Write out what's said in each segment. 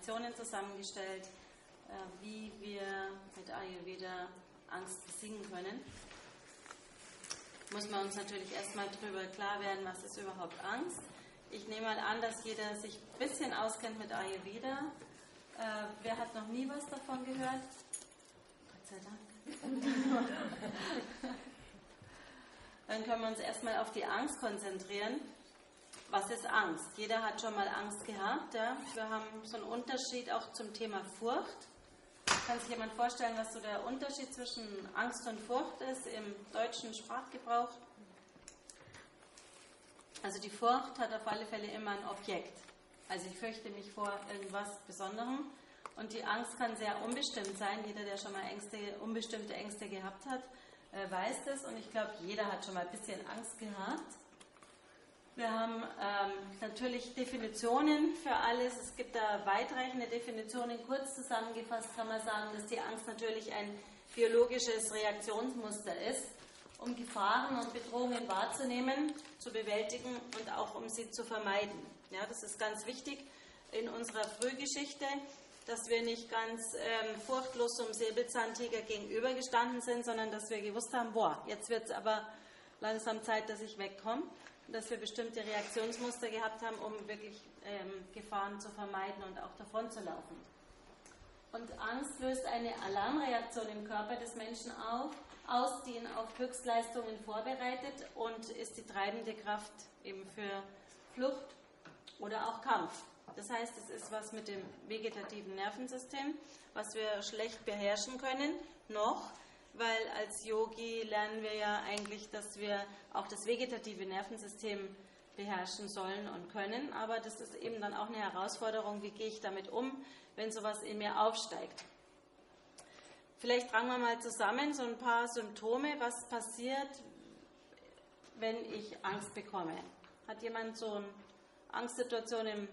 Lektionen zusammengestellt, äh, wie wir mit Ayurveda Angst besiegen können. Muss man uns natürlich erstmal darüber klar werden, was ist überhaupt Angst. Ich nehme mal an, dass jeder sich ein bisschen auskennt mit Ayurveda. Äh, wer hat noch nie was davon gehört? Gott sei Dank. Dann können wir uns erstmal auf die Angst konzentrieren. Was ist Angst? Jeder hat schon mal Angst gehabt. Ja? Wir haben so einen Unterschied auch zum Thema Furcht. Kann sich jemand vorstellen, was so der Unterschied zwischen Angst und Furcht ist im deutschen Sprachgebrauch? Also die Furcht hat auf alle Fälle immer ein Objekt. Also ich fürchte mich vor irgendwas Besonderem. Und die Angst kann sehr unbestimmt sein. Jeder, der schon mal Ängste, unbestimmte Ängste gehabt hat, äh, weiß das. Und ich glaube, jeder hat schon mal ein bisschen Angst gehabt. Wir haben ähm, natürlich Definitionen für alles. Es gibt da weitreichende Definitionen. Kurz zusammengefasst kann man sagen, dass die Angst natürlich ein biologisches Reaktionsmuster ist um Gefahren und Bedrohungen wahrzunehmen, zu bewältigen und auch um sie zu vermeiden. Ja, das ist ganz wichtig in unserer Frühgeschichte, dass wir nicht ganz ähm, furchtlos zum Säbelzahntiger gegenübergestanden sind, sondern dass wir gewusst haben, boah, jetzt wird es aber langsam Zeit, dass ich wegkomme. Dass wir bestimmte Reaktionsmuster gehabt haben, um wirklich ähm, Gefahren zu vermeiden und auch davon zu laufen. Und Angst löst eine Alarmreaktion im Körper des Menschen auf, aus, die ihn auf Höchstleistungen vorbereitet und ist die treibende Kraft eben für Flucht oder auch Kampf. Das heißt, es ist was mit dem vegetativen Nervensystem, was wir schlecht beherrschen können, noch, weil als Yogi lernen wir ja eigentlich, dass wir auch das vegetative Nervensystem beherrschen sollen und können. Aber das ist eben dann auch eine Herausforderung, wie gehe ich damit um, wenn sowas in mir aufsteigt. Vielleicht tragen wir mal zusammen so ein paar Symptome, was passiert, wenn ich Angst bekomme. Hat jemand so eine Angstsituation im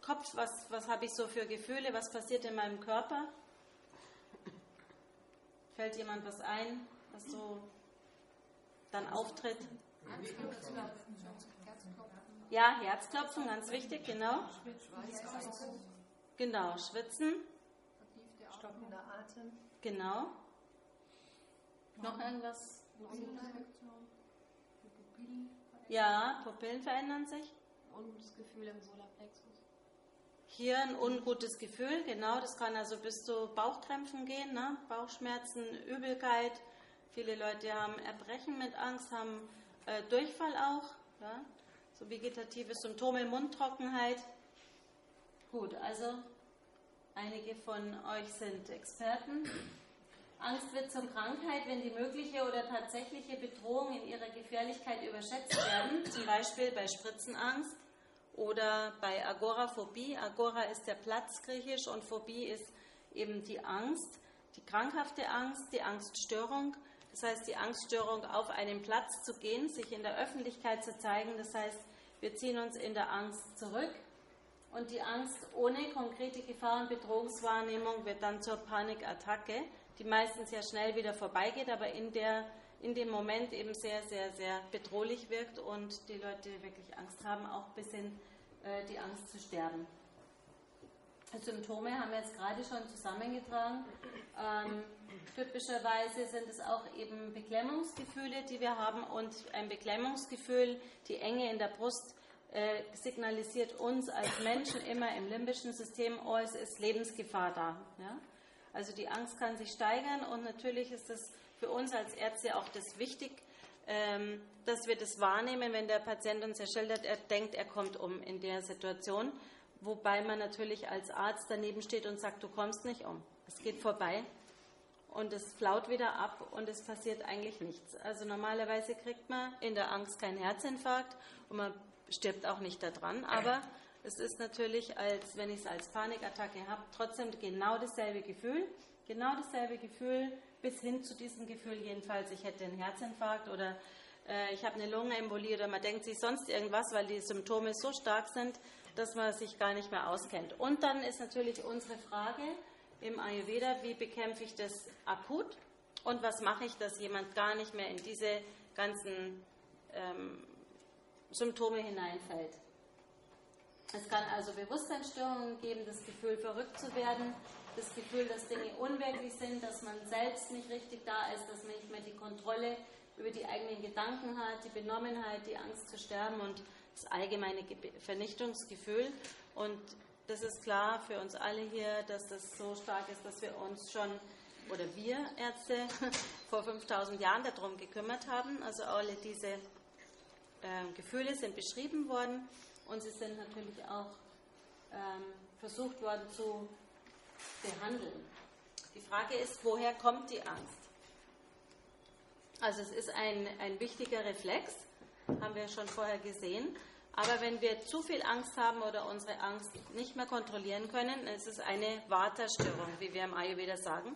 Kopf? Was, was habe ich so für Gefühle? Was passiert in meinem Körper? Fällt jemand was ein, was so dann auftritt? Ja, Herzklopfen, ganz wichtig, genau. Genau, schwitzen. Stockender Atem. Genau. Noch irgendwas? Ja, Pupillen verändern sich. Ungutes Gefühl im Solarplexus. Hier ein ungutes Gefühl, genau. Das kann also bis zu Bauchkrämpfen gehen, ne? Bauchschmerzen, Übelkeit. Viele Leute haben Erbrechen mit Angst, haben äh, Durchfall auch. Ja? So vegetative Symptome, Mundtrockenheit. Gut, also Einige von euch sind Experten. Angst wird zur Krankheit, wenn die mögliche oder tatsächliche Bedrohung in ihrer Gefährlichkeit überschätzt werden, zum Beispiel bei Spritzenangst oder bei Agoraphobie. Agora ist der Platz griechisch und Phobie ist eben die Angst, die krankhafte Angst, die Angststörung. Das heißt, die Angststörung, auf einen Platz zu gehen, sich in der Öffentlichkeit zu zeigen. Das heißt, wir ziehen uns in der Angst zurück und die Angst ohne konkrete Gefahr- und Bedrohungswahrnehmung wird dann zur Panikattacke, die meistens ja schnell wieder vorbeigeht, aber in, der, in dem Moment eben sehr, sehr, sehr bedrohlich wirkt und die Leute wirklich Angst haben, auch bis hin äh, die Angst zu sterben. Symptome haben wir jetzt gerade schon zusammengetragen. Ähm, typischerweise sind es auch eben Beklemmungsgefühle, die wir haben und ein Beklemmungsgefühl, die Enge in der Brust, äh, signalisiert uns als Menschen immer im limbischen System, oh, es ist Lebensgefahr da. Ja? Also die Angst kann sich steigern und natürlich ist es für uns als Ärzte auch das wichtig, ähm, dass wir das wahrnehmen, wenn der Patient uns erschildert, er denkt, er kommt um in der Situation, wobei man natürlich als Arzt daneben steht und sagt, du kommst nicht um. Es geht vorbei und es flaut wieder ab und es passiert eigentlich nichts. Also normalerweise kriegt man in der Angst keinen Herzinfarkt und man stirbt auch nicht daran, aber es ist natürlich, als wenn ich es als Panikattacke habe, trotzdem genau dasselbe Gefühl, genau dasselbe Gefühl bis hin zu diesem Gefühl jedenfalls, ich hätte einen Herzinfarkt oder äh, ich habe eine Lungenembolie oder man denkt sich sonst irgendwas, weil die Symptome so stark sind, dass man sich gar nicht mehr auskennt. Und dann ist natürlich unsere Frage im Ayurveda, wie bekämpfe ich das akut und was mache ich, dass jemand gar nicht mehr in diese ganzen ähm, Symptome hineinfällt. Es kann also Bewusstseinsstörungen geben, das Gefühl, verrückt zu werden, das Gefühl, dass Dinge unwirklich sind, dass man selbst nicht richtig da ist, dass man nicht mehr die Kontrolle über die eigenen Gedanken hat, die Benommenheit, die Angst zu sterben und das allgemeine Vernichtungsgefühl. Und das ist klar für uns alle hier, dass das so stark ist, dass wir uns schon, oder wir Ärzte, vor 5000 Jahren darum gekümmert haben. Also alle diese äh, Gefühle sind beschrieben worden und sie sind natürlich auch ähm, versucht worden zu behandeln. Die Frage ist, woher kommt die Angst? Also es ist ein, ein wichtiger Reflex, haben wir schon vorher gesehen. Aber wenn wir zu viel Angst haben oder unsere Angst nicht mehr kontrollieren können, ist es eine Vata-Störung, wie wir im Ayurveda sagen.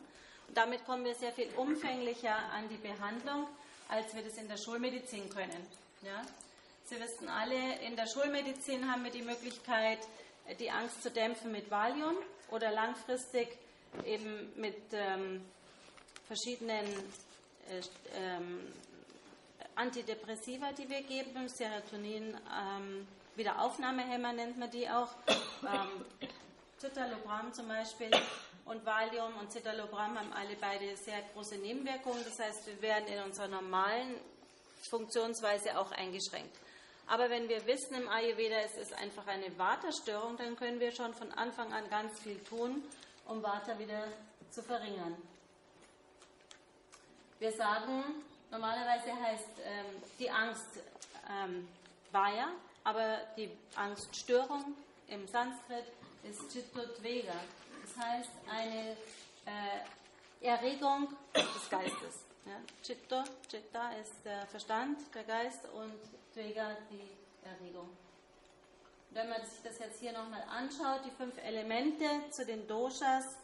Und damit kommen wir sehr viel umfänglicher an die Behandlung, als wir das in der Schulmedizin können. Ja? Sie wissen alle, in der Schulmedizin haben wir die Möglichkeit, die Angst zu dämpfen mit Valium oder langfristig eben mit ähm, verschiedenen äh, ähm, Antidepressiva, die wir geben, Serotonin, ähm, Wiederaufnahmehämmer nennt man die auch, ähm, Citalopram zum Beispiel und Valium und Citalopram haben alle beide sehr große Nebenwirkungen. Das heißt, wir werden in unserer normalen Funktionsweise auch eingeschränkt. Aber wenn wir wissen im Ayurveda, es ist einfach eine Vata-Störung, dann können wir schon von Anfang an ganz viel tun, um Vata wieder zu verringern. Wir sagen, normalerweise heißt ähm, die Angst ähm, Vaya, aber die Angststörung im Sanskrit ist Chittodvega. Das heißt eine äh, Erregung des Geistes. Ja? Chitta, Chitta ist der Verstand, der Geist und Dvega die Erregung. Wenn man sich das jetzt hier nochmal anschaut, die fünf Elemente zu den Doshas,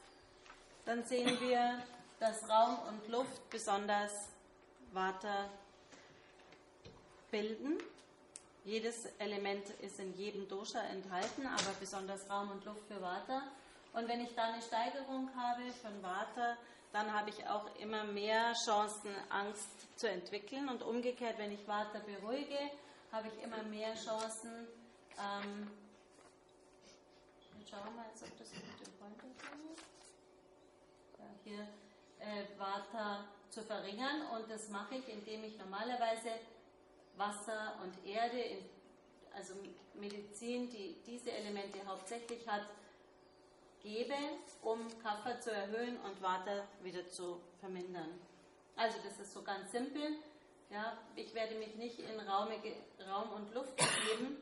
dann sehen wir, dass Raum und Luft besonders Vata bilden. Jedes Element ist in jedem Dosha enthalten, aber besonders Raum und Luft für Vata. Und wenn ich da eine Steigerung habe von Vata, dann habe ich auch immer mehr Chancen, Angst zu entwickeln. Und umgekehrt, wenn ich Vata beruhige, habe ich immer mehr Chancen. Ähm, schauen wir mal jetzt, ob das dem Pointer ist. Ja, hier äh, Vata zu verringern. Und das mache ich, indem ich normalerweise Wasser und Erde, in, also Medizin, die diese Elemente hauptsächlich hat, gebe, um Kapha zu erhöhen und Vata wieder zu vermindern. Also das ist so ganz simpel. Ja, ich werde mich nicht in Raumige, Raum und Luft begeben.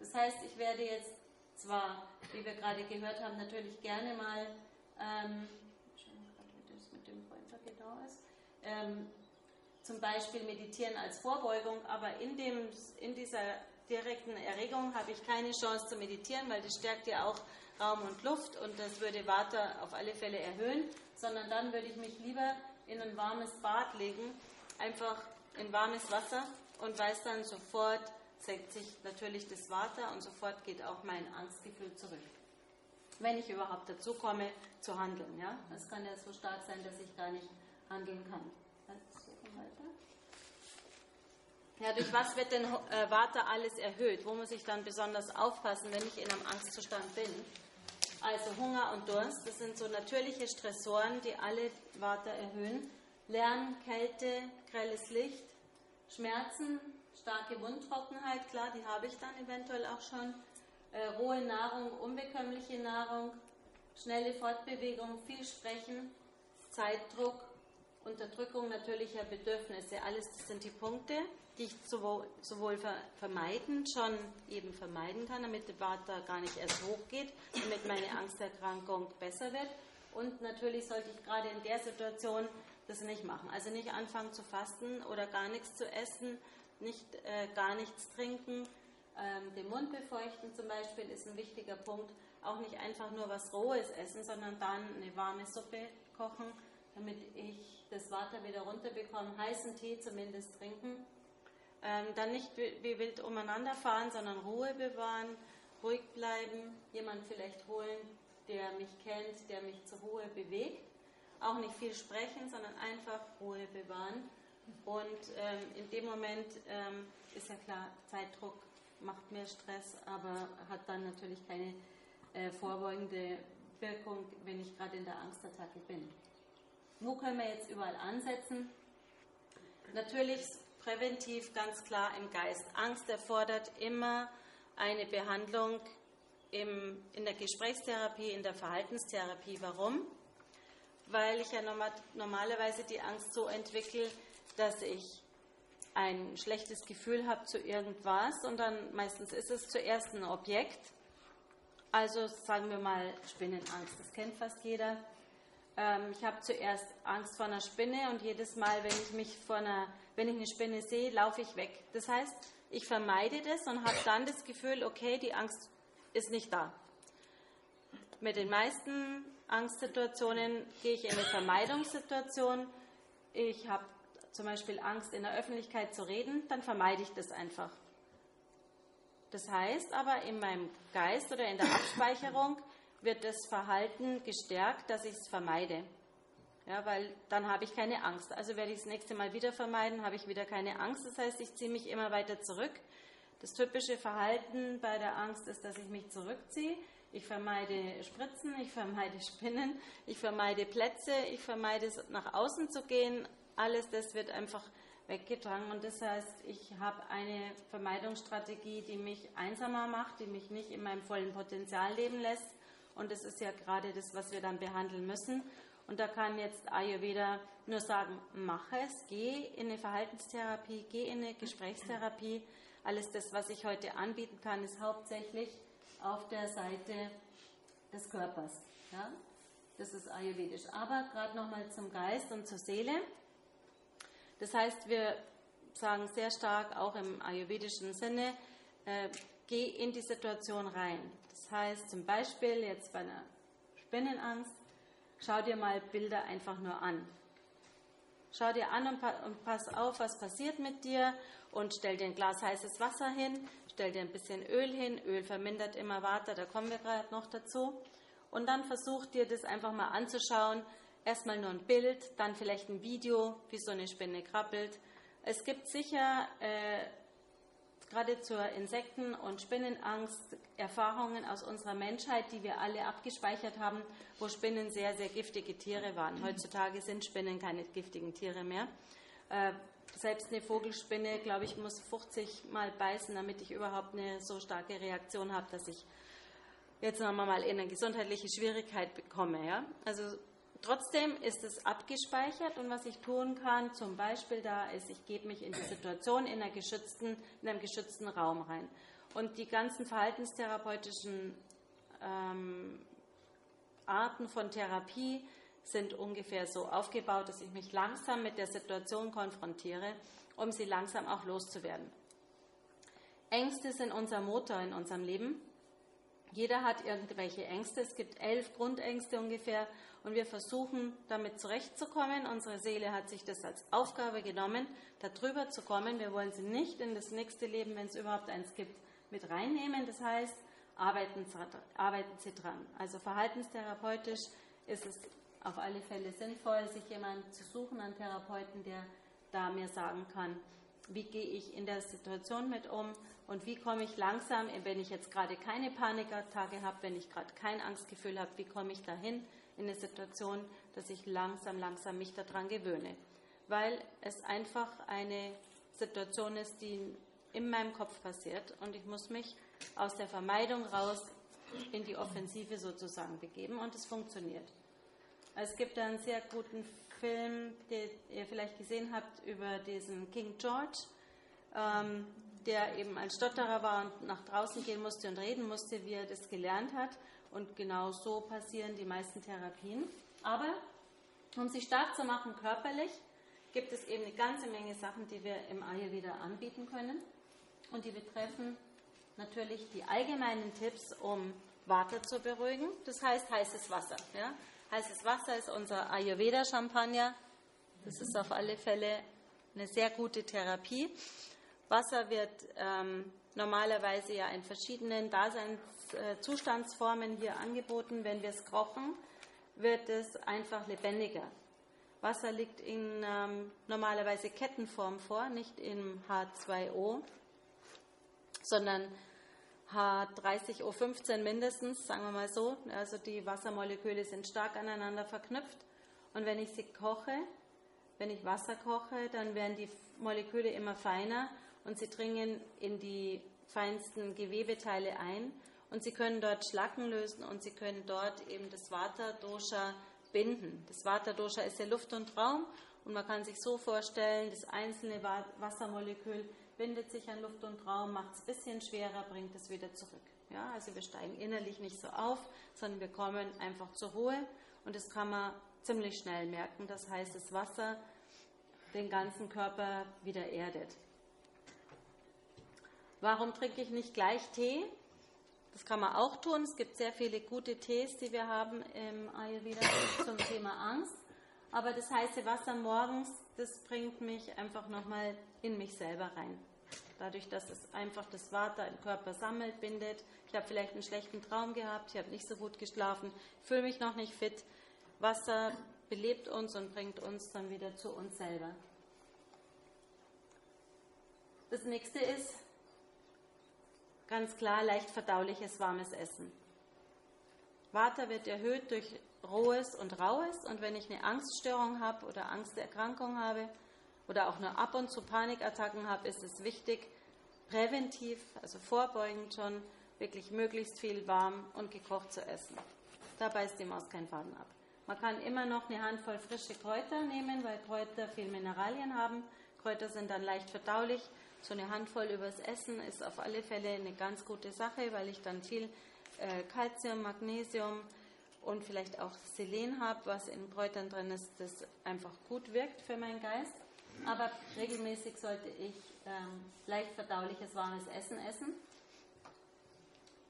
Das heißt, ich werde jetzt zwar, wie wir gerade gehört haben, natürlich gerne mal ähm, genau ist. Ähm, zum Beispiel meditieren als Vorbeugung, aber in, dem, in dieser direkten Erregung habe ich keine Chance zu meditieren, weil das stärkt ja auch Raum und Luft und das würde Vata auf alle Fälle erhöhen, sondern dann würde ich mich lieber in ein warmes Bad legen, einfach in warmes Wasser und weiß dann sofort, senkt sich natürlich das Vata und sofort geht auch mein Angstgefühl zurück. Wenn ich überhaupt dazu komme, zu handeln. Ja? Es kann ja so stark sein, dass ich gar nicht handeln kann. Ja, durch was wird denn äh, Vata alles erhöht? Wo muss ich dann besonders aufpassen, wenn ich in einem Angstzustand bin? Also Hunger und Durst, das sind so natürliche Stressoren, die alle Vata erhöhen. Lärm, Kälte, grelles Licht, Schmerzen, starke Wundtrockenheit, klar, die habe ich dann eventuell auch schon. Äh, rohe Nahrung, unbekömmliche Nahrung, schnelle Fortbewegung, viel Sprechen, Zeitdruck, Unterdrückung natürlicher Bedürfnisse. Alles das sind die Punkte, die ich sowohl, sowohl vermeiden, schon eben vermeiden kann, damit der Vata gar nicht erst hochgeht, damit meine Angsterkrankung besser wird. Und natürlich sollte ich gerade in der Situation das nicht machen. Also nicht anfangen zu fasten oder gar nichts zu essen, nicht äh, gar nichts trinken. Ähm, den Mund befeuchten zum Beispiel ist ein wichtiger Punkt. Auch nicht einfach nur was Rohes essen, sondern dann eine warme Suppe kochen, damit ich das Wasser wieder runterbekommen, heißen Tee zumindest trinken. Ähm, dann nicht wie wild umeinander fahren, sondern Ruhe bewahren, ruhig bleiben, jemand vielleicht holen, der mich kennt, der mich zur Ruhe bewegt. Auch nicht viel sprechen, sondern einfach Ruhe bewahren. Und ähm, in dem Moment ähm, ist ja klar, Zeitdruck macht mehr Stress, aber hat dann natürlich keine äh, vorbeugende Wirkung, wenn ich gerade in der Angstattacke bin. Wo können wir jetzt überall ansetzen? Natürlich präventiv ganz klar im Geist. Angst erfordert immer eine Behandlung im, in der Gesprächstherapie, in der Verhaltenstherapie. Warum? Weil ich ja normal, normalerweise die Angst so entwickle, dass ich ein schlechtes Gefühl habe zu irgendwas und dann meistens ist es zuerst ein Objekt. Also sagen wir mal Spinnenangst, das kennt fast jeder. Ähm, ich habe zuerst Angst vor einer Spinne und jedes Mal, wenn ich mich vor einer, wenn ich eine Spinne sehe, laufe ich weg. Das heißt, ich vermeide das und habe dann das Gefühl, okay, die Angst ist nicht da. Mit den meisten Angstsituationen gehe ich in eine Vermeidungssituation. Ich habe zum Beispiel Angst, in der Öffentlichkeit zu reden, dann vermeide ich das einfach. Das heißt aber, in meinem Geist oder in der Abspeicherung wird das Verhalten gestärkt, dass ich es vermeide. Ja, weil dann habe ich keine Angst. Also werde ich das nächste Mal wieder vermeiden, habe ich wieder keine Angst. Das heißt, ich ziehe mich immer weiter zurück. Das typische Verhalten bei der Angst ist, dass ich mich zurückziehe. Ich vermeide Spritzen, ich vermeide Spinnen, ich vermeide Plätze, ich vermeide nach außen zu gehen, alles das wird einfach weggedrängt und das heißt, ich habe eine Vermeidungsstrategie, die mich einsamer macht, die mich nicht in meinem vollen Potenzial leben lässt und das ist ja gerade das, was wir dann behandeln müssen. Und da kann jetzt Ayurveda nur sagen, mach es, geh in eine Verhaltenstherapie, geh in eine Gesprächstherapie. Alles das, was ich heute anbieten kann, ist hauptsächlich auf der Seite des Körpers. Ja? Das ist ayurvedisch. Aber gerade nochmal zum Geist und zur Seele. Das heißt, wir sagen sehr stark auch im ayurvedischen Sinne, äh, geh in die Situation rein. Das heißt zum Beispiel jetzt bei einer Spinnenangst, schau dir mal Bilder einfach nur an. Schau dir an und, und pass auf, was passiert mit dir und stell dir ein Glas heißes Wasser hin, stell dir ein bisschen Öl hin. Öl vermindert immer Water, da kommen wir gerade noch dazu. Und dann versuch dir das einfach mal anzuschauen, erstmal nur ein Bild, dann vielleicht ein Video, wie so eine Spinne krabbelt. Es gibt sicher äh, gerade zur Insekten- und Spinnenangst Erfahrungen aus unserer Menschheit, die wir alle abgespeichert haben, wo Spinnen sehr, sehr giftige Tiere waren. Heutzutage sind Spinnen keine giftigen Tiere mehr. Äh, selbst eine Vogelspinne, glaube ich, muss 50 Mal beißen, damit ich überhaupt eine so starke Reaktion habe, dass ich jetzt wir mal in eine gesundheitliche Schwierigkeit bekomme. Ja? Also Trotzdem ist es abgespeichert und was ich tun kann, zum Beispiel da ist, ich gebe mich in die Situation in, einer geschützten, in einem geschützten Raum rein. Und die ganzen verhaltenstherapeutischen ähm, Arten von Therapie sind ungefähr so aufgebaut, dass ich mich langsam mit der Situation konfrontiere, um sie langsam auch loszuwerden. Ängste sind unser Motor in unserem Leben. Jeder hat irgendwelche Ängste. Es gibt elf Grundängste ungefähr und wir versuchen damit zurechtzukommen. Unsere Seele hat sich das als Aufgabe genommen, darüber zu kommen. Wir wollen sie nicht in das nächste Leben, wenn es überhaupt eins gibt, mit reinnehmen. Das heißt, arbeiten, Sie dran. Also verhaltenstherapeutisch ist es auf alle Fälle sinnvoll, sich jemanden zu suchen, einen Therapeuten, der da mir sagen kann, wie gehe ich in der Situation mit um und wie komme ich langsam, wenn ich jetzt gerade keine Panikattacke habe, wenn ich gerade kein Angstgefühl habe, wie komme ich dahin in eine Situation, dass ich langsam, langsam mich daran gewöhne. Weil es einfach eine Situation ist, die in meinem Kopf passiert und ich muss mich aus der Vermeidung raus in die Offensive sozusagen begeben und es funktioniert. Es gibt einen sehr guten Film, den ihr vielleicht gesehen habt, über diesen King George, ähm, der eben ein Stotterer war und nach draußen gehen musste und reden musste, wie er das gelernt hat. Und genau so passieren die meisten Therapien. Aber um sie stark zu machen körperlich, gibt es eben eine ganze Menge Sachen, die wir im Ayurveda anbieten können. Und die betreffen natürlich die allgemeinen Tipps, um Vata zu beruhigen. Das heißt heißes Wasser. Ja? Heißes Wasser ist unser Ayurveda-Champagner. Das ist auf alle Fälle eine sehr gute Therapie. Wasser wird ähm, normalerweise ja in verschiedenen Daseinszustandsformen hier angeboten. Wenn wir es kochen, wird es einfach lebendiger. Wasser liegt in ähm, normalerweise Kettenform vor, nicht in H2O, sondern H30O15 mindestens, sagen wir mal so. Also die Wassermoleküle sind stark aneinander verknüpft. Und wenn ich sie koche, wenn ich Wasser koche, dann werden die Moleküle immer feiner und sie dringen in die feinsten Gewebeteile ein und sie können dort Schlacken lösen und sie können dort eben das Vata-Dosha binden. Das Vata-Dosha ist ja Luft und Raum und man kann sich so vorstellen, das einzelne Wassermolekül bindet sich an Luft und Raum, macht es ein bisschen schwerer, bringt es wieder zurück. Ja, also wir steigen innerlich nicht so auf, sondern wir kommen einfach zur Ruhe und das kann man ziemlich schnell merken. Das heißt, das Wasser den ganzen Körper wieder erdet. Warum trinke ich nicht gleich Tee? Das kann man auch tun. Es gibt sehr viele gute Tees, die wir haben im Ayurveda zum Thema Angst. Aber das heiße Wasser morgens, das bringt mich einfach nochmal in mich selber rein. Dadurch, dass es einfach das Water im Körper sammelt, bindet. Ich habe vielleicht einen schlechten Traum gehabt, ich habe nicht so gut geschlafen, fühle mich noch nicht fit. Wasser belebt uns und bringt uns dann wieder zu uns selber. Das nächste ist ganz klar leicht verdauliches warmes Essen. Vata wird erhöht durch rohes und raues und wenn ich eine Angststörung habe oder Angsterkrankung habe oder auch nur ab und zu Panikattacken habe, ist es wichtig, präventiv, also vorbeugend schon, wirklich möglichst viel warm und gekocht zu essen. Da beißt die Maus keinen Faden ab. Man kann immer noch eine Handvoll frische Kräuter nehmen, weil Kräuter viel Mineralien haben. Kräuter sind dann leicht verdaulich. So eine Handvoll übers Essen ist auf alle Fälle eine ganz gute Sache, weil ich dann viel Kalzium, äh, Magnesium und vielleicht auch Selen habe, was in Kräutern drin ist, das einfach gut wirkt für meinen Geist. Aber regelmäßig sollte ich ähm, leicht verdauliches warmes Essen essen.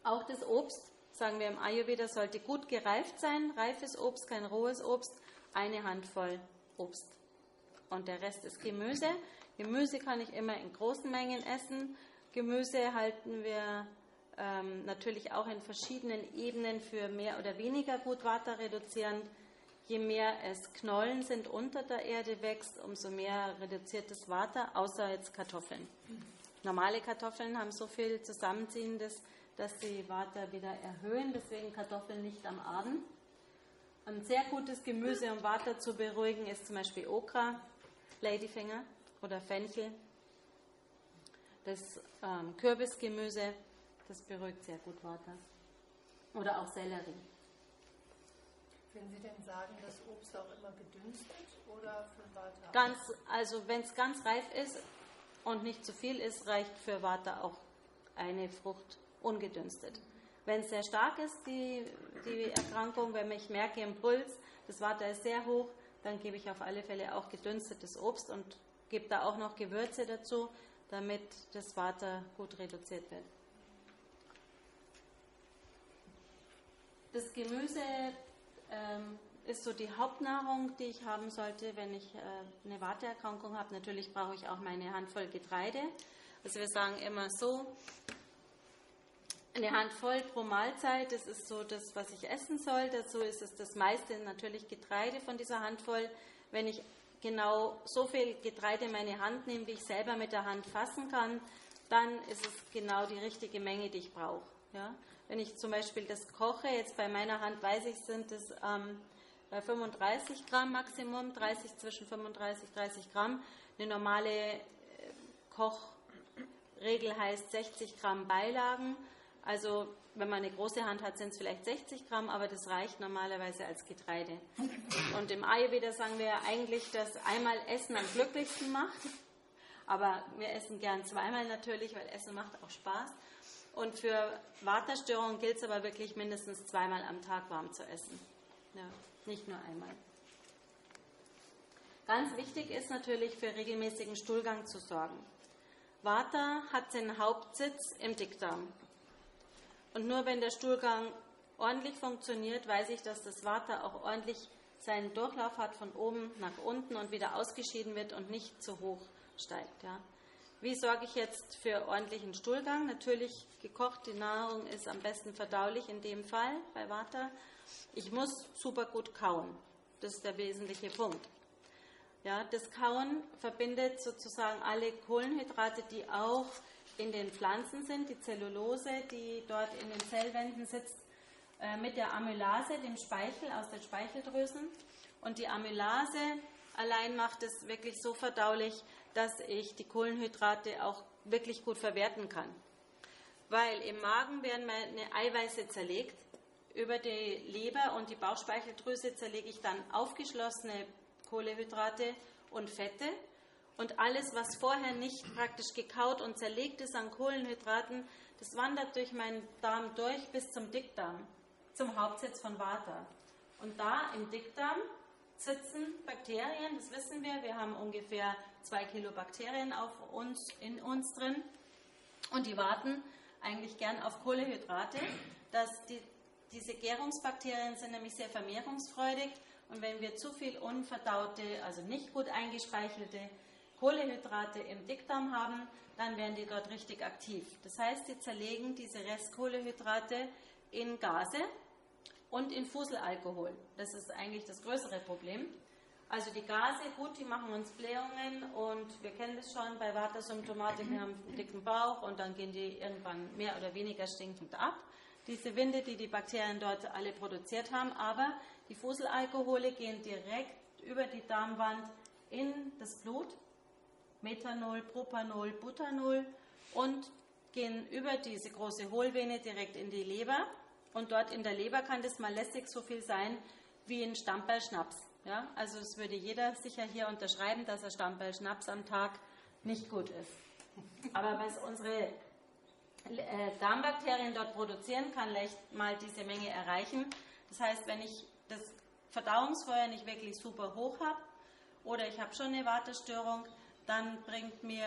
Auch das Obst sagen wir im Ayurveda, sollte gut gereift sein. Reifes Obst, kein rohes Obst, eine Handvoll Obst. Und der Rest ist Gemüse. Gemüse kann ich immer in großen Mengen essen. Gemüse halten wir ähm, natürlich auch in verschiedenen Ebenen für mehr oder weniger gut Water reduzierend. Je mehr es Knollen sind unter der Erde wächst, umso mehr reduziert das Water, außer jetzt Kartoffeln. Normale Kartoffeln haben so viel Zusammenziehendes, dass sie Water wieder erhöhen, deswegen Kartoffeln nicht am Abend. Ein sehr gutes Gemüse, um Water zu beruhigen, ist zum Beispiel Okra, Ladyfinger oder Fenchel. Das ähm, Kürbisgemüse, das beruhigt sehr gut Water. Oder auch Sellerie. Können Sie denn sagen, dass Obst auch immer gedünstet oder für Water? Ganz, also wenn es ganz reif ist und nicht zu viel ist, reicht für Water auch eine Frucht ungedünstet. Wenn es sehr stark ist, die, die Erkrankung, wenn ich merke im Puls, das Water ist sehr hoch, dann gebe ich auf alle Fälle auch gedünstetes Obst und gebe da auch noch Gewürze dazu, damit das Water gut reduziert wird. Das Gemüse ähm, ist so die Hauptnahrung, die ich haben sollte, wenn ich äh, eine Wateerkrankung habe. Natürlich brauche ich auch meine Handvoll Getreide. Also wir sagen immer so, eine Handvoll pro Mahlzeit, das ist so das, was ich essen soll. Dazu ist es das meiste natürlich Getreide von dieser Handvoll. Wenn ich genau so viel Getreide in meine Hand nehme, wie ich selber mit der Hand fassen kann, dann ist es genau die richtige Menge, die ich brauche. Ja? Wenn ich zum Beispiel das koche, jetzt bei meiner Hand weiß ich, sind es ähm, bei 35 Gramm Maximum, 30 zwischen 35 und 30 Gramm. Eine normale äh, Kochregel heißt 60 Gramm Beilagen. Also wenn man eine große Hand hat, sind es vielleicht 60 Gramm, aber das reicht normalerweise als Getreide. Und im Ayurveda sagen wir eigentlich, dass einmal Essen am glücklichsten macht. Aber wir essen gern zweimal natürlich, weil Essen macht auch Spaß. Und für Waterstörungen gilt es aber wirklich mindestens zweimal am Tag warm zu essen. Ja, nicht nur einmal. Ganz wichtig ist natürlich für regelmäßigen Stuhlgang zu sorgen. Vata hat seinen Hauptsitz im Dickdarm. Und nur wenn der Stuhlgang ordentlich funktioniert, weiß ich, dass das Vata auch ordentlich seinen Durchlauf hat von oben nach unten und wieder ausgeschieden wird und nicht zu hoch steigt. Ja. Wie sorge ich jetzt für ordentlichen Stuhlgang? Natürlich gekochte Nahrung ist am besten verdaulich in dem Fall bei Vata. Ich muss super gut kauen. Das ist der wesentliche Punkt. Ja, das Kauen verbindet sozusagen alle Kohlenhydrate, die auch in den Pflanzen sind, die Zellulose, die dort in den Zellwänden sitzt, äh, mit der Amylase, dem Speichel aus den Speicheldrüsen. Und die Amylase allein macht es wirklich so verdaulich, dass ich die Kohlenhydrate auch wirklich gut verwerten kann. Weil im Magen werden meine Eiweiße zerlegt, über die Leber und die Bauchspeicheldrüse zerlege ich dann aufgeschlossene Kohlenhydrate und Fette. Und alles, was vorher nicht praktisch gekaut und zerlegt ist an Kohlenhydraten, das wandert durch meinen Darm durch bis zum Dickdarm, zum Hauptsitz von Vata. Und da im Dickdarm sitzen Bakterien, das wissen wir. Wir haben ungefähr zwei Kilo Bakterien auf uns, in uns drin. Und die warten eigentlich gern auf Kohlehydrate. Dass die, diese Gärungsbakterien sind nämlich sehr vermehrungsfreudig. Und wenn wir zu viel unverdaute, also nicht gut eingespeichelte Kohlehydrate im Dickdarm haben, dann werden die dort richtig aktiv. Das heißt, sie zerlegen diese Restkohlehydrate in Gase und in Fuselalkohol. Das ist eigentlich das größere Problem. Also die Gase, gut, die machen uns Blähungen und wir kennen das schon bei Vatersymptomatik, wir haben einen dicken Bauch und dann gehen die irgendwann mehr oder weniger stinkend ab. Diese Winde, die die Bakterien dort alle produziert haben, aber die Fuselalkohole gehen direkt über die Darmwand in das Blut, Methanol, Propanol, Butanol und gehen über diese große Hohlvene direkt in die Leber und dort in der Leber kann das mal lässig so viel sein wie ein Stammball Schnaps. Ja? Also es würde jeder sicher hier unterschreiben, dass ein Stammball Schnaps am Tag nicht gut ist. Aber was unsere äh, Darmbakterien dort produzieren, kann leicht mal diese Menge erreichen. Das heißt, wenn ich das Verdauungsfeuer nicht wirklich super hoch habe oder ich habe schon eine Wartestörung, dann bringt mir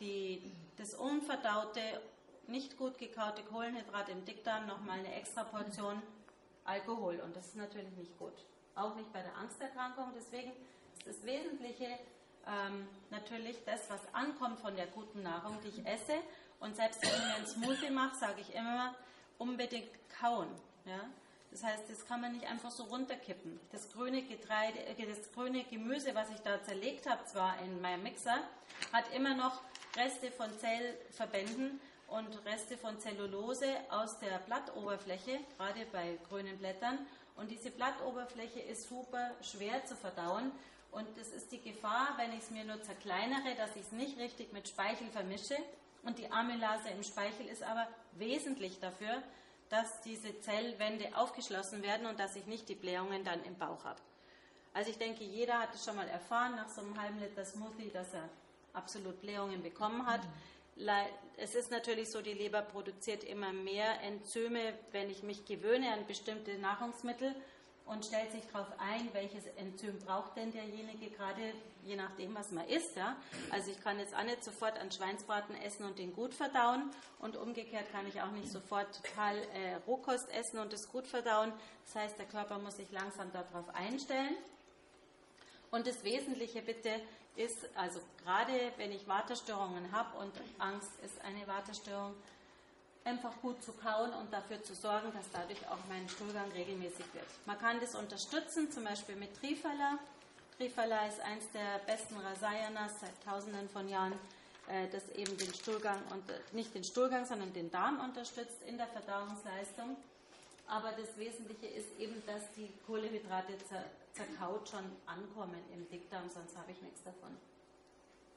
die, das unverdaute nicht gut gekaute Kohlenhydrate im Dickdarm nochmal eine extra Portion Alkohol. Und das ist natürlich nicht gut. Auch nicht bei der Angsterkrankung. Deswegen ist das Wesentliche ähm, natürlich das, was ankommt von der guten Nahrung, die ich esse. Und selbst wenn ich einen Smoothie mache, sage ich immer, unbedingt kauen. Ja? Das heißt, das kann man nicht einfach so runterkippen. Das grüne Getreide, äh, das grüne Gemüse, was ich da zerlegt habe, zwar in meinem Mixer, hat immer noch Reste von Zellverbänden und Reste von Zellulose aus der Blattoberfläche, gerade bei grünen Blättern. Und diese Blattoberfläche ist super schwer zu verdauen. Und das ist die Gefahr, wenn ich es mir nur zerkleinere, dass ich es nicht richtig mit Speichel vermische. Und die Amylase im Speichel ist aber wesentlich dafür, dass diese Zellwände aufgeschlossen werden und dass ich nicht die Blähungen dann im Bauch habe. Also ich denke, jeder hat es schon mal erfahren nach so einem halben Liter Smoothie, dass er absolut Blähungen bekommen hat. Mhm. Es ist natürlich so, die Leber produziert immer mehr Enzyme, wenn ich mich gewöhne an bestimmte Nahrungsmittel und stellt sich darauf ein, welches Enzym braucht denn derjenige, gerade je nachdem, was man isst. Ja? Also ich kann jetzt auch nicht sofort einen Schweinsbraten essen und den gut verdauen und umgekehrt kann ich auch nicht sofort total äh, Rohkost essen und es gut verdauen. Das heißt, der Körper muss sich langsam darauf einstellen. Und das Wesentliche bitte ist, also gerade wenn ich Wartestörungen habe und Angst ist eine Wartestörung, einfach gut zu kauen und dafür zu sorgen, dass dadurch auch mein Stuhlgang regelmäßig wird. Man kann das unterstützen, zum Beispiel mit Trifala. Trifala ist eines der besten Rasayanas seit tausenden von Jahren, äh, das eben den Stuhlgang und äh, nicht den Stuhlgang, sondern den Darm unterstützt in der Verdauungsleistung. Aber das Wesentliche ist eben, dass die Kohlehydrate zerkaut schon ankommen im Dickdarm, sonst habe ich nichts davon.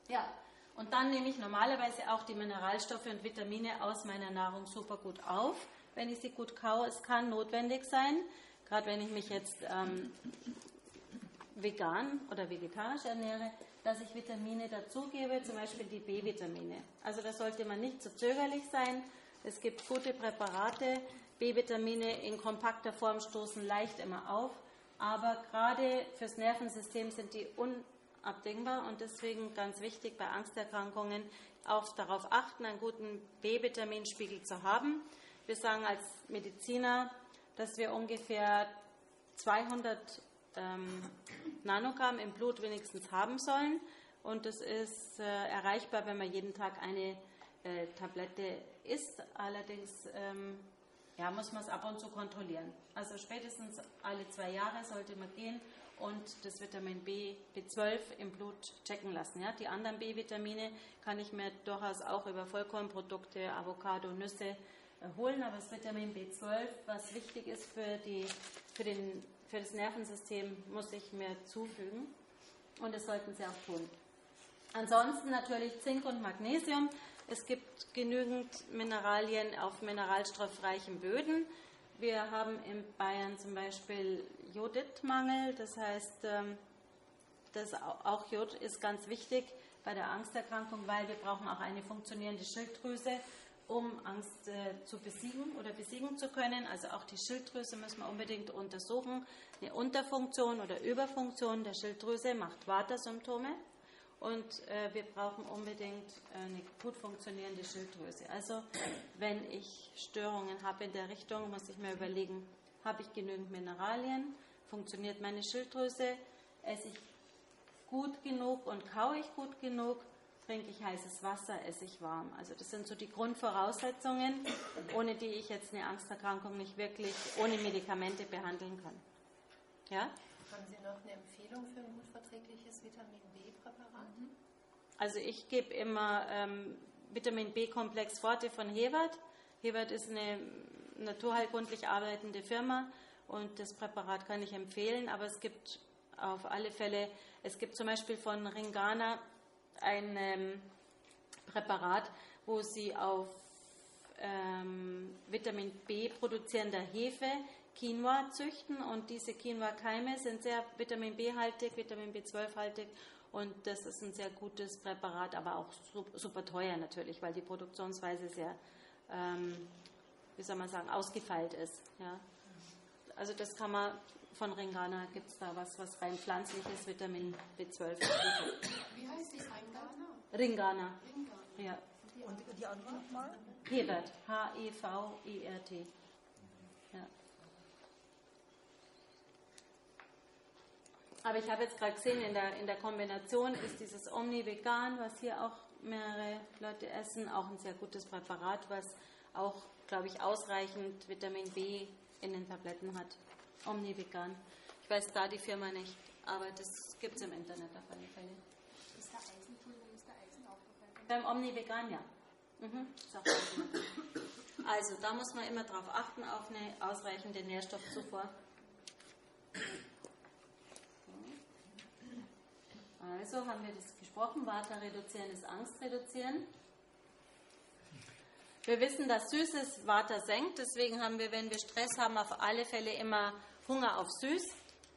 Ja, und dann nehme ich normalerweise auch die Mineralstoffe und Vitamine aus meiner Nahrung super gut auf, wenn ich sie gut kaue. Es kann notwendig sein, gerade wenn ich mich jetzt ähm, vegan oder vegetarisch ernähre, dass ich Vitamine dazugebe, zum Beispiel die B-Vitamine. Also da sollte man nicht zu zögerlich sein. Es gibt gute Präparate. B-Vitamine in kompakter Form stoßen leicht immer auf aber gerade fürs Nervensystem sind die unabdingbar und deswegen ganz wichtig bei Angsterkrankungen auch darauf achten, einen guten B-Vitaminspiegel zu haben. Wir sagen als Mediziner, dass wir ungefähr 200 ähm, Nanogramm im Blut wenigstens haben sollen und das ist äh, erreichbar, wenn man jeden Tag eine äh, Tablette isst. Allerdings ähm, ja, muss man es ab und zu kontrollieren. Also spätestens alle zwei Jahre sollte man gehen und das Vitamin B, B12 im Blut checken lassen. Ja? Die anderen B-Vitamine kann ich mir durchaus auch über Vollkornprodukte, Avocado, Nüsse holen, aber das Vitamin B12, was wichtig ist für, die, für, den, für das Nervensystem, muss ich mir zufügen und das sollten Sie auch tun. Ansonsten natürlich Zink und Magnesium. Es gibt genügend Mineralien auf mineralstoffreichen Böden. Wir haben in Bayern zum Beispiel Joditmangel, das heißt, ähm, das auch Jod ist ganz wichtig bei der Angsterkrankung, weil wir brauchen auch eine funktionierende Schilddrüse, um Angst äh, zu besiegen oder besiegen zu können. Also auch die Schilddrüse müssen wir unbedingt untersuchen. Eine Unterfunktion oder Überfunktion der Schilddrüse macht Vata-Symptome und äh, wir brauchen unbedingt eine gut funktionierende Schilddrüse. Also wenn ich Störungen habe in der Richtung, muss ich mir überlegen, habe ich genügend Mineralien, funktioniert meine Schilddrüse, esse ich gut genug und kaue ich gut genug, trinke ich heißes Wasser, esse ich warm. Also das sind so die Grundvoraussetzungen, ohne die ich jetzt eine Angsterkrankung nicht wirklich ohne Medikamente behandeln kann. Ja? Haben Sie noch eine Empfehlung für ein gut verträgliches Vitamin B-Präparat? Also ich gebe immer ähm, Vitamin B-Komplex Forte von Hewert. Hewert ist eine naturheilkundlich arbeitende Firma und das Präparat kann ich empfehlen, aber es gibt auf alle Fälle, es gibt zum Beispiel von Ringana ein ähm, Präparat, wo sie auf ähm, Vitamin B produzierender Hefe Quinoa züchten und diese Quinoa-Keime sind sehr Vitamin B-haltig, Vitamin B12-haltig und das ist ein sehr gutes Präparat, aber auch super teuer natürlich, weil die Produktionsweise sehr, ähm, wie soll man sagen, ausgefeilt ist. Ja. Also das kann man von Ringana gibt es da was, was rein pflanzliches Vitamin B12. Wie heißt das? Ringana? Ringana. Ringana. Ja. Und die andere nochmal? Hebert. H-E-V-E-R-T. Aber ich habe jetzt gerade gesehen, in der, in der Kombination ist dieses Omni-Vegan, was hier auch mehrere Leute essen, auch ein sehr gutes Präparat, was auch, glaube ich, ausreichend Vitamin B in den Tabletten hat. Omni-Vegan. Ich weiß da die Firma nicht, aber das gibt es im Internet auf alle Fälle. Ist der Eisenpulver, ist der Eisen dabei? Beim Omni-Vegan, ja. Mhm, Eisen. Also da muss man immer darauf achten, auf eine ausreichende Nährstoffzufuhr. Also haben wir das gesprochen, Vata reduzieren ist Angst reduzieren. Wir wissen, dass Süßes Vata senkt, deswegen haben wir, wenn wir Stress haben, auf alle Fälle immer Hunger auf Süß.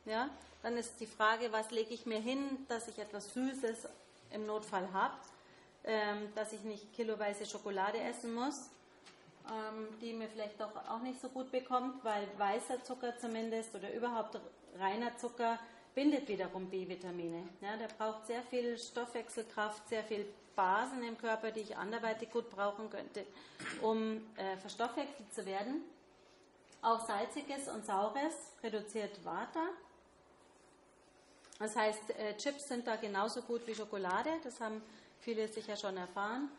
Ja? Dann ist die Frage, was lege ich mir hin, dass ich etwas Süßes im Notfall habe, ähm, dass ich nicht kiloweise Schokolade essen muss, ähm, die mir vielleicht doch auch nicht so gut bekommt, weil weißer Zucker zumindest oder überhaupt reiner Zucker bindet wiederum B-Vitamine. Ja, der braucht sehr viel Stoffwechselkraft, sehr viel Basen im Körper, die ich anderweitig gut brauchen könnte, um äh, verstoffwechselt zu werden. Auch salziges und saures reduziert Vata. Das heißt, äh, Chips sind da genauso gut wie Schokolade. Das haben viele sicher schon erfahren.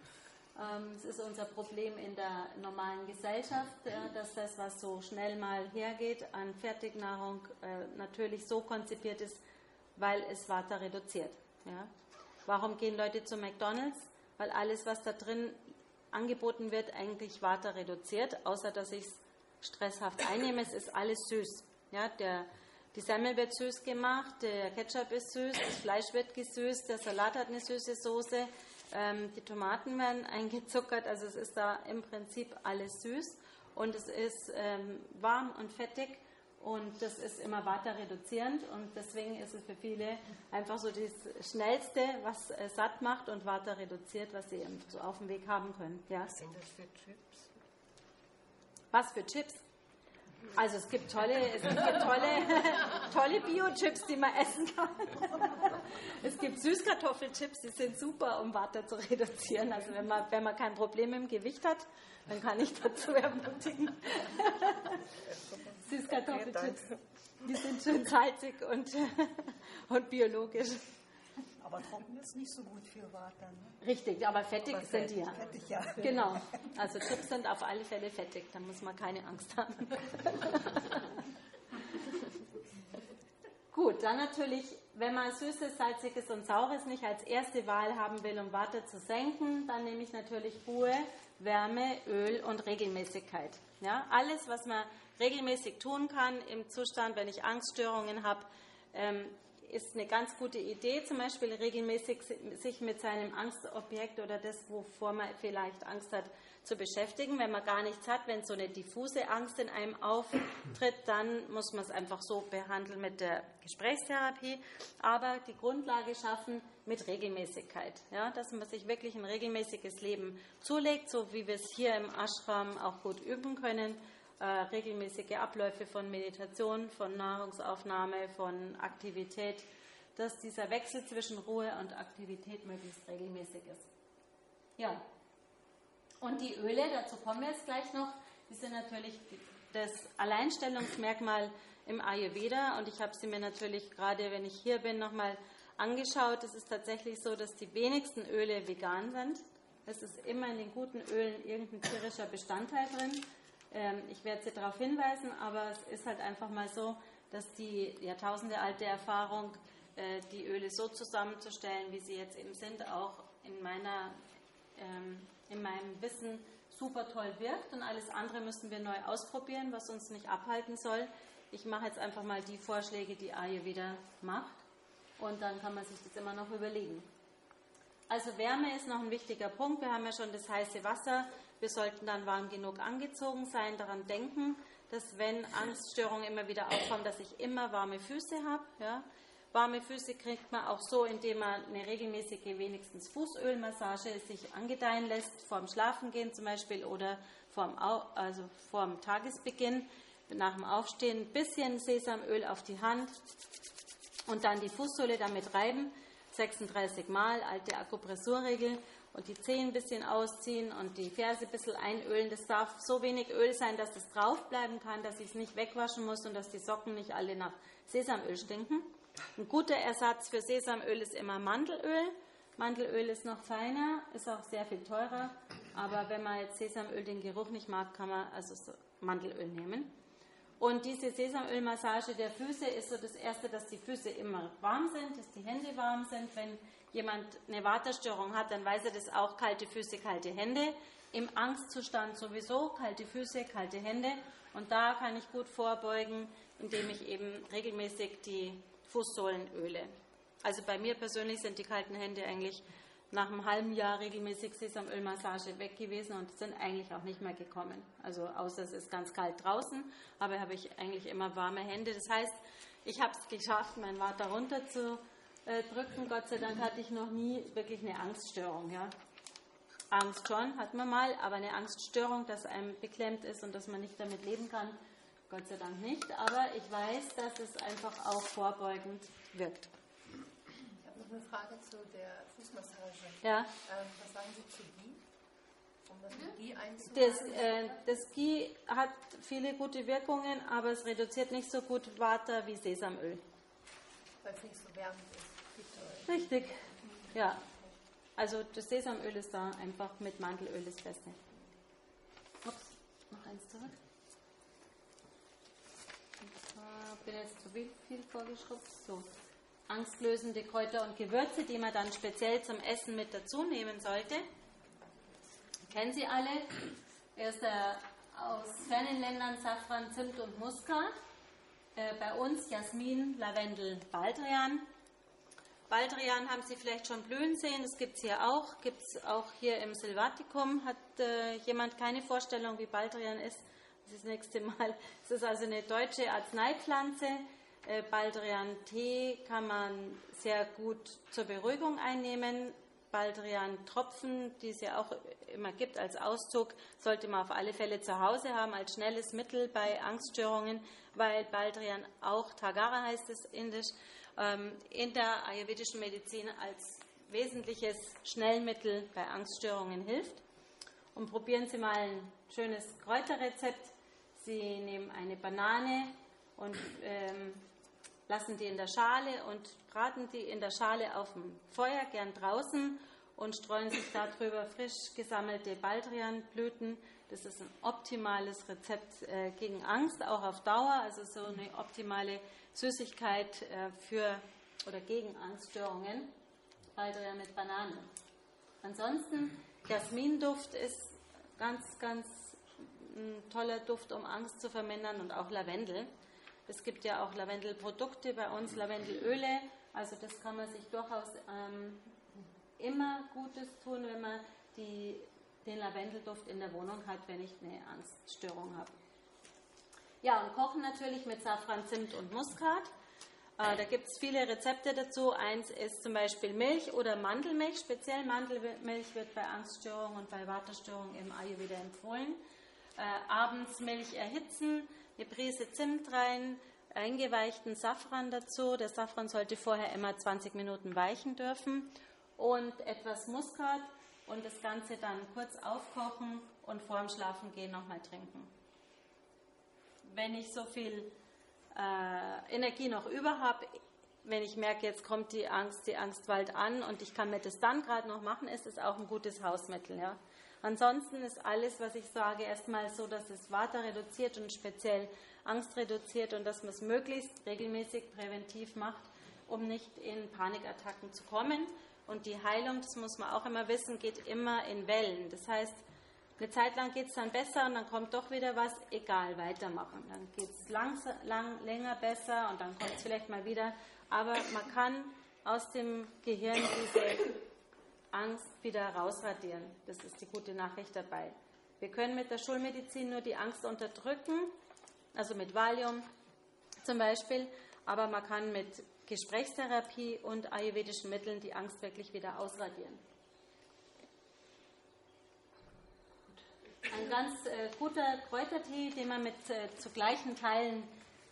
Ähm, es ist unser Problem in der normalen Gesellschaft, äh, dass das, was so schnell mal hergeht an Fertignahrung, äh, natürlich so konzipiert ist, weil es Vata reduziert. Ja? Warum gehen Leute zu McDonald's? Weil alles, was da drin angeboten wird, eigentlich Vata reduziert, außer dass ich es stresshaft einnehme. Es ist alles süß. Ja, der, die Semmel wird süß gemacht, der Ketchup ist süß, das Fleisch wird gesüßt, der Salat hat eine süße Soße, die Tomaten werden eingezuckert, also es ist da im Prinzip alles süß und es ist ähm, warm und fettig und das ist immer weiter reduzierend und deswegen ist es für viele einfach so das Schnellste, was äh, satt macht und weiter reduziert, was sie so auf dem Weg haben können. Ja? Was sind das für Chips? Was für Chips? Also es gibt tolle, es gibt tolle, tolle Bio-Chips, die man essen kann. Es gibt Süßkartoffelchips, die sind super, um Water zu reduzieren. Also wenn man, wenn man kein Problem im Gewicht hat, dann kann ich dazu ermutigen. Süßkartoffelchips, die sind schön salzig und, und biologisch. Aber trocken ist nicht so gut für Water. Ne? Richtig, aber fettig aber sind die ja. Fettig, ja. Genau. Also Chips sind auf alle Fälle fettig, da muss man keine Angst haben. Gut, dann natürlich, wenn man Süßes, Salziges und Saures nicht als erste Wahl haben will, um Warte zu senken, dann nehme ich natürlich Ruhe, Wärme, Öl und Regelmäßigkeit. Ja, alles, was man regelmäßig tun kann im Zustand, wenn ich Angststörungen habe, ähm, ist eine ganz gute Idee, zum Beispiel regelmäßig sich mit seinem Angstobjekt oder das, wovor man vielleicht Angst hat, zu beschäftigen. Wenn man gar nichts hat, wenn so eine diffuse Angst in einem auftritt, dann muss man es einfach so behandeln mit der Gesprächstherapie. Aber die Grundlage schaffen mit Regelmäßigkeit, ja, dass man sich wirklich ein regelmäßiges Leben zulegt, so wie wir es hier im Ashram auch gut üben können äh, regelmäßige Abläufe von Meditation, von Nahrungsaufnahme, von Aktivität, dass dieser Wechsel zwischen Ruhe und Aktivität möglichst regelmäßig ist. Ja, und die Öle, dazu kommen wir jetzt gleich noch, die sind natürlich das Alleinstellungsmerkmal im Ayurveda und ich habe sie mir natürlich gerade, wenn ich hier bin, nochmal angeschaut. Es ist tatsächlich so, dass die wenigsten Öle vegan sind. Es ist immer in den guten Ölen irgendein tierischer Bestandteil drin. Ähm, ich werde Sie darauf hinweisen, aber es ist halt einfach mal so, dass die Jahrtausende alte Erfahrung, äh, die Öle so zusammenzustellen, wie sie jetzt eben sind, auch in, meiner, ähm, in meinem Wissen super toll wirkt. Und alles andere müssen wir neu ausprobieren, was uns nicht abhalten soll. Ich mache jetzt einfach mal die Vorschläge, die Ayurveda macht. Und dann kann man sich das immer noch überlegen. Also Wärme ist noch ein wichtiger Punkt. Wir haben ja schon das heiße Wasser wir sollten dann warm genug angezogen sein, daran denken, dass wenn Angststörungen immer wieder aufkommen, dass ich immer warme Füße habe. Ja. Warme Füße kriegt man auch so, indem man eine regelmäßige, wenigstens Fußölmassage sich angedeihen lässt, vorm Schlafengehen zum Beispiel oder vorm, also vorm Tagesbeginn, nach dem Aufstehen ein bisschen Sesamöl auf die Hand und dann die Fußsohle damit reiben, 36 Mal, alte Akupressurregel und die Zehen ein bisschen ausziehen und die Ferse ein bisschen einölen. Das darf so wenig Öl sein, dass es draufbleiben kann, dass ich es nicht wegwaschen muss und dass die Socken nicht alle nach Sesamöl stinken. Ein guter Ersatz für Sesamöl ist immer Mandelöl. Mandelöl ist noch feiner, ist auch sehr viel teurer. Aber wenn man jetzt Sesamöl den Geruch nicht mag, kann man also Mandelöl nehmen. Und diese Sesamölmassage der Füße ist so das Erste, dass die Füße immer warm sind, dass die Hände warm sind. Wenn jemand eine Waterstörung hat, dann weiß er das auch, kalte Füße, kalte Hände. Im Angstzustand sowieso, kalte Füße, kalte Hände. Und da kann ich gut vorbeugen, indem ich eben regelmäßig die Fußsohlen öle. Also bei mir persönlich sind die kalten Hände eigentlich nach einem halben Jahr regelmäßig Sesamölmassage weg gewesen und sind eigentlich auch nicht mehr gekommen. Also außer es ist ganz kalt draußen, aber habe ich eigentlich immer warme Hände. Das heißt, ich habe es geschafft, mein Water runter zu äh, drücken. Gott sei Dank hatte ich noch nie wirklich eine Angststörung. Ja. Angst schon hat man mal, aber eine Angststörung, dass einem beklemmt ist und dass man nicht damit leben kann, Gott sei Dank nicht. Aber ich weiß, dass es einfach auch vorbeugend wirkt. Ich habe noch eine Frage zu der Fußmassage. Ja. Ähm, was sagen Sie zu? Um das Ghee das, äh, das Ghee hat viele gute Wirkungen, aber es reduziert nicht so gut Water wie Sesamöl. Weil es nicht so wärmend ist. Richtig, ja. Also das Sesamöl ist da einfach mit Mandelöl das Beste. Ups, noch eins zurück. Ich bin jetzt zu viel, viel vorgeschrubbt. So, angstlösende Kräuter und Gewürze, die man dann speziell zum Essen mit dazu nehmen sollte. Kennen Sie alle? Er ist der aus fernen Ländern Safran, Zimt und Muskat. Äh, bei uns Jasmin, Lavendel, Baldrian. Baldrian haben Sie vielleicht schon blühen sehen, das gibt es hier auch, gibt es auch hier im Silvaticum. Hat äh, jemand keine Vorstellung, wie Baldrian ist? Das ist das nächste Mal. Es ist also eine deutsche Arzneipflanze. Äh, Baldrian-Tee kann man sehr gut zur Beruhigung einnehmen. Baldrian-Tropfen, die es ja auch immer gibt als Auszug, sollte man auf alle Fälle zu Hause haben als schnelles Mittel bei Angststörungen, weil Baldrian auch Tagara heißt es indisch in der ayurvedischen Medizin als wesentliches Schnellmittel bei Angststörungen hilft. Und probieren Sie mal ein schönes Kräuterrezept. Sie nehmen eine Banane und ähm, lassen die in der Schale und braten die in der Schale auf dem Feuer, gern draußen. Und streuen sich darüber frisch gesammelte Baldrianblüten. Das ist ein optimales Rezept äh, gegen Angst, auch auf Dauer, also so eine optimale Süßigkeit äh, für oder gegen Angststörungen. Baldrian mit Banane. Ansonsten, Jasminduft ist ganz, ganz ein toller Duft, um Angst zu vermindern und auch Lavendel. Es gibt ja auch Lavendelprodukte bei uns, Lavendelöle. Also das kann man sich durchaus ähm, immer Gutes tun, wenn man die, den Lavendelduft in der Wohnung hat, wenn ich eine Angststörung habe. Ja, und kochen natürlich mit Safran, Zimt und Muskat. Äh, da gibt es viele Rezepte dazu. Eins ist zum Beispiel Milch oder Mandelmilch. Speziell Mandelmilch wird bei Angststörungen und bei Waterstörungen im Ayurveda empfohlen. Äh, abends Milch erhitzen, eine Prise Zimt rein, eingeweichten Safran dazu. Der Safran sollte vorher immer 20 Minuten weichen dürfen und etwas Muskat und das Ganze dann kurz aufkochen und vor dem Schlafengehen nochmal trinken. Wenn ich so viel äh, Energie noch über habe, wenn ich merke, jetzt kommt die Angst, die Angst bald an und ich kann mir das dann gerade noch machen, ist es auch ein gutes Hausmittel. Ja. Ansonsten ist alles, was ich sage, erstmal so, dass es Vata reduziert und speziell Angst reduziert und dass man es möglichst regelmäßig präventiv macht, um nicht in Panikattacken zu kommen. Und die Heilung, das muss man auch immer wissen, geht immer in Wellen. Das heißt, eine Zeit lang geht es dann besser und dann kommt doch wieder was, egal, weitermachen. Dann geht es lang, länger besser und dann kommt es vielleicht mal wieder. Aber man kann aus dem Gehirn diese Angst wieder rausradieren. Das ist die gute Nachricht dabei. Wir können mit der Schulmedizin nur die Angst unterdrücken, also mit Valium zum Beispiel, aber man kann mit Gesprächstherapie und ayurvedischen Mitteln die Angst wirklich wieder ausradieren. Ein ganz äh, guter Kräutertee, den man mit äh, zu gleichen Teilen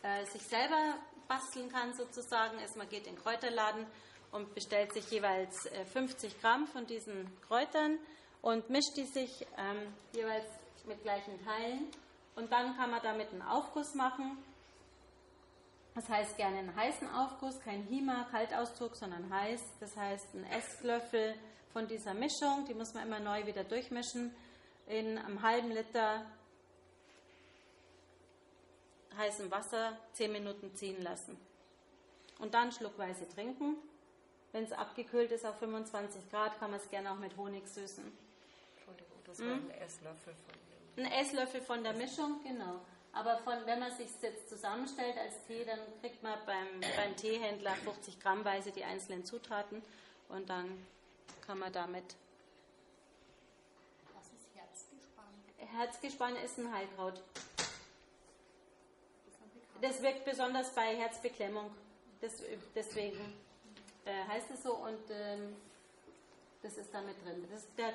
äh, sich selber basteln kann, sozusagen, ist, man geht in den Kräuterladen und bestellt sich jeweils 50 äh, Gramm von diesen Kräutern und mischt die sich ähm, jeweils mit gleichen Teilen. Und dann kann man damit einen Aufguss machen das heißt gerne einen heißen Aufguss, kein Hima, Kaltauszug, sondern heiß. Das heißt ein Esslöffel von dieser Mischung, die muss man immer neu wieder durchmischen, in einem halben Liter heißem Wasser 10 Minuten ziehen lassen. Und dann schluckweise trinken. Wenn es abgekühlt ist auf 25 Grad, kann man es gerne auch mit Honig süßen. Entschuldigung, das war hm? ein Esslöffel von dem. Ein Esslöffel von der Mischung, genau. Aber von, wenn man sich jetzt zusammenstellt als Tee, dann kriegt man beim, beim Teehändler 50 Grammweise die einzelnen Zutaten und dann kann man damit. Was ist Herzgespann? Herzgespann ist ein Heilkraut. Das wirkt besonders bei Herzbeklemmung. Das, deswegen äh, heißt es so und ähm, das ist damit drin. Das ist der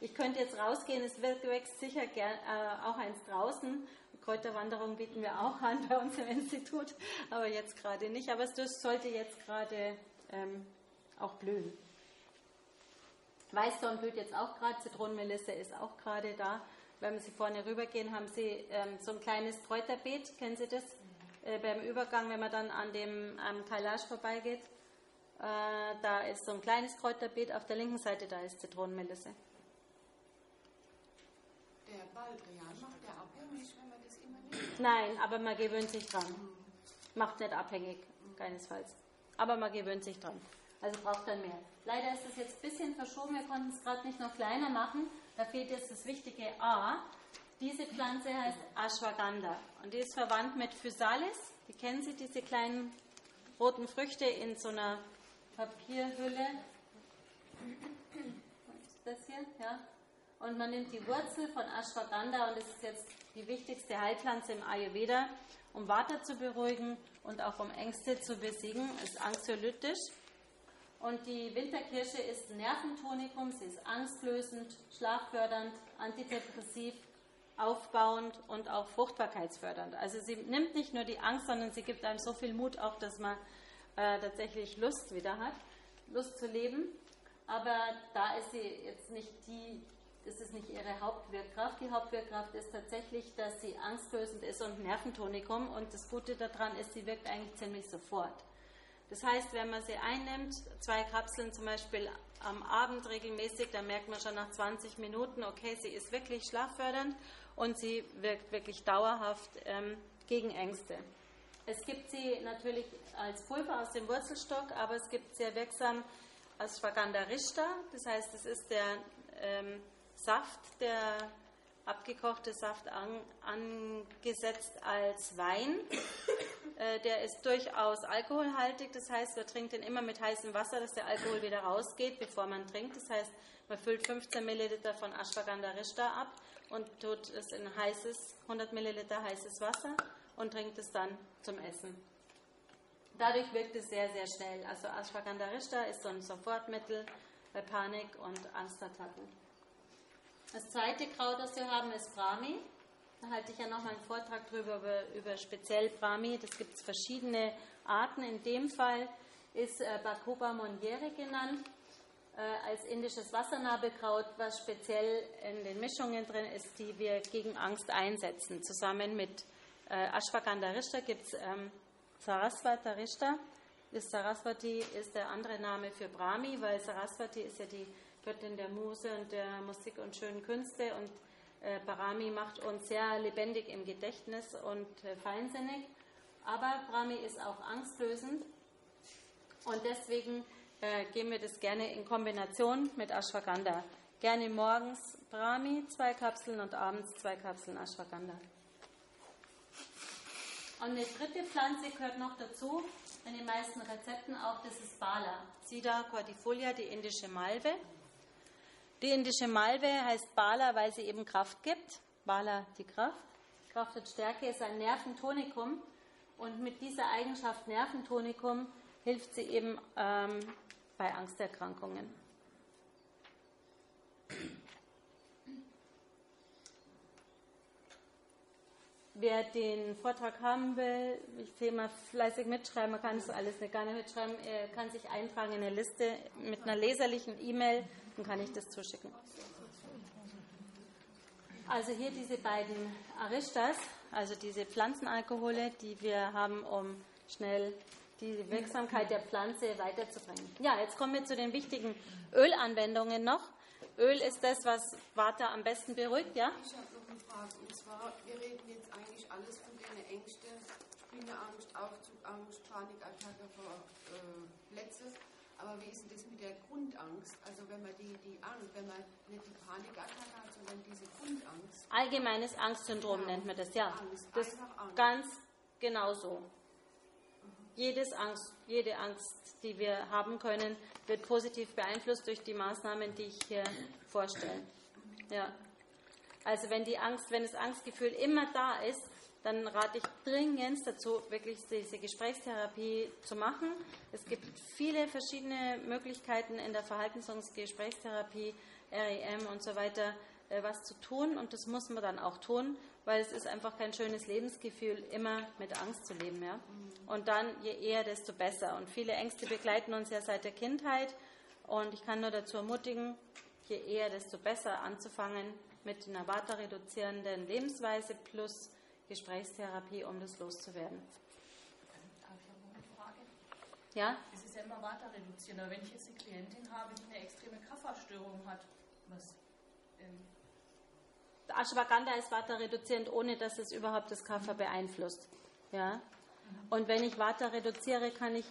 Ich könnte jetzt rausgehen, es wächst sicher gern, äh, auch eins draußen. Kräuterwanderung bieten wir auch an bei uns im Institut, aber jetzt gerade nicht. Aber es sollte jetzt gerade ähm, auch blühen. Weißdorn blüht jetzt auch gerade, Zitronenmelisse ist auch gerade da. Wenn Sie vorne rübergehen, haben Sie ähm, so ein kleines Kräuterbeet, kennen Sie das? Äh, beim Übergang, wenn man dann an dem am Kailash vorbeigeht, da ist so ein kleines Kräuterbeet, auf der linken Seite da ist Zitronenmelisse. Der Baldrian macht der abhängig, wenn man das immer nimmt? Nein, aber man gewöhnt sich dran. Macht nicht abhängig, keinesfalls. Aber man gewöhnt sich dran. Also braucht dann mehr. Leider ist es jetzt ein bisschen verschoben, wir konnten es gerade nicht noch kleiner machen. Da fehlt jetzt das wichtige A. Diese Pflanze heißt Ashwagandha und die ist verwandt mit Physalis. Die kennen Sie, diese kleinen roten Früchte in so einer Papierhülle. Das hier, ja. Und man nimmt die Wurzel von Ashwagandha und das ist jetzt die wichtigste Heilpflanze im Ayurveda, um Vata zu beruhigen und auch um Ängste zu besiegen. Ist anxiolytisch. Und die Winterkirsche ist Nerventonikum, sie ist angstlösend, schlaffördernd, antidepressiv, aufbauend und auch fruchtbarkeitsfördernd. Also sie nimmt nicht nur die Angst, sondern sie gibt einem so viel Mut auch, dass man äh, tatsächlich Lust wieder hat, Lust zu leben. Aber da ist sie jetzt nicht die, ist nicht ihre Hauptwirkkraft. Die Hauptwirkkraft ist tatsächlich, dass sie angstlösend ist und Nerventonikum. Und das Gute daran ist, sie wirkt eigentlich ziemlich sofort. Das heißt, wenn man sie einnimmt, zwei Kapseln zum Beispiel am Abend regelmäßig, dann merkt man schon nach 20 Minuten, okay, sie ist wirklich schlaffördernd und sie wirkt wirklich dauerhaft ähm, gegen Ängste. Es gibt sie natürlich als Pulver aus dem Wurzelstock, aber es gibt sehr wirksam Ashwagandha Rishta, das heißt, es ist der ähm, Saft, der abgekochte Saft an, angesetzt als Wein. Äh, der ist durchaus alkoholhaltig, das heißt, man trinkt ihn immer mit heißem Wasser, dass der Alkohol wieder rausgeht, bevor man trinkt. Das heißt, man füllt 15 Milliliter von Ashwagandha Rishta ab und tut es in heißes, 100 Milliliter heißes Wasser und trinkt es dann zum Essen. Dadurch wirkt es sehr, sehr schnell. Also Ashwagandha Rishta ist so ein Sofortmittel bei Panik und Angstattacken. Das zweite Kraut, das wir haben, ist Brahmi. Da halte ich ja nochmal einen Vortrag drüber über, über speziell Brahmi. Das gibt es verschiedene Arten. In dem Fall ist äh, Bacopa monnieri genannt äh, als indisches Wassernabelkraut, was speziell in den Mischungen drin ist, die wir gegen Angst einsetzen. Zusammen mit äh, Ashwagandha Rishta gibt es ähm, Saraswata Rishta. Das Saraswati ist der andere Name für Brahmi, weil Saraswati ist ja die Göttin der Muse und der Musik und schönen Künste und äh, Brahmi macht uns sehr lebendig im Gedächtnis und äh, feinsinnig. Aber Brahmi ist auch angstlösend und deswegen äh, geben wir das gerne in Kombination mit Ashwagandha. Gerne morgens Brahmi, zwei Kapseln und abends zwei Kapseln Ashwagandha. Und eine dritte Pflanze gehört noch dazu, in den meisten Rezepten auch, das ist Bala. Sida quadrifolia, die indische Malve. Die indische Malve heißt Bala, weil sie eben Kraft gibt. Bala die Kraft. Kraft und Stärke ist ein Nerventonikum. Und mit dieser Eigenschaft Nerventonikum hilft sie eben ähm, bei Angsterkrankungen. Wer den Vortrag haben will, ich will mal fleißig mitschreiben, man kann das alles nicht nicht mitschreiben, er kann sich eintragen in eine Liste mit einer leserlichen E-Mail dann kann ich das zuschicken. Also hier diese beiden Aristas, also diese Pflanzenalkohole, die wir haben, um schnell die Wirksamkeit der Pflanze weiterzubringen. Ja, jetzt kommen wir zu den wichtigen Ölanwendungen noch. Öl ist das, was Vata am besten beruhigt, ja? Ich habe noch eine Frage. Und zwar, wir reden jetzt alles von den Ängsten, Spinneangst, Aufzugangst, Panikattacke vor äh, Letztes. Aber wie ist denn das mit der Grundangst? Also wenn man die, die Angst, wenn man nicht die Panikattacke hat, sondern diese Grundangst. Allgemeines Angstsyndrom ja. nennt man das, ja. Angst, das Angst. ganz genau so. Mhm. Jedes Angst, jede Angst, die wir haben können, wird positiv beeinflusst durch die Maßnahmen, die ich hier vorstelle. Ja. Also wenn die Angst, wenn das Angstgefühl immer da ist, dann rate ich dringend dazu, wirklich diese Gesprächstherapie zu machen. Es gibt viele verschiedene Möglichkeiten in der Verhaltens- und Gesprächstherapie, REM und so weiter, äh, was zu tun. Und das muss man dann auch tun, weil es ist einfach kein schönes Lebensgefühl, immer mit Angst zu leben. Ja? Und dann, je eher, desto besser. Und viele Ängste begleiten uns ja seit der Kindheit. Und ich kann nur dazu ermutigen, je eher, desto besser anzufangen mit einer vata-reduzierenden Lebensweise plus Gesprächstherapie, um das loszuwerden. Habe ich eine Frage? Ja? Es ist ja immer weiter reduzieren, aber wenn ich jetzt eine Klientin habe, die eine extreme Kafferstörung hat, was. Ähm Ashwagandha ist Vata reduzierend, ohne dass es überhaupt das Kaffer beeinflusst. Ja? Und wenn ich Vata reduziere, kann ich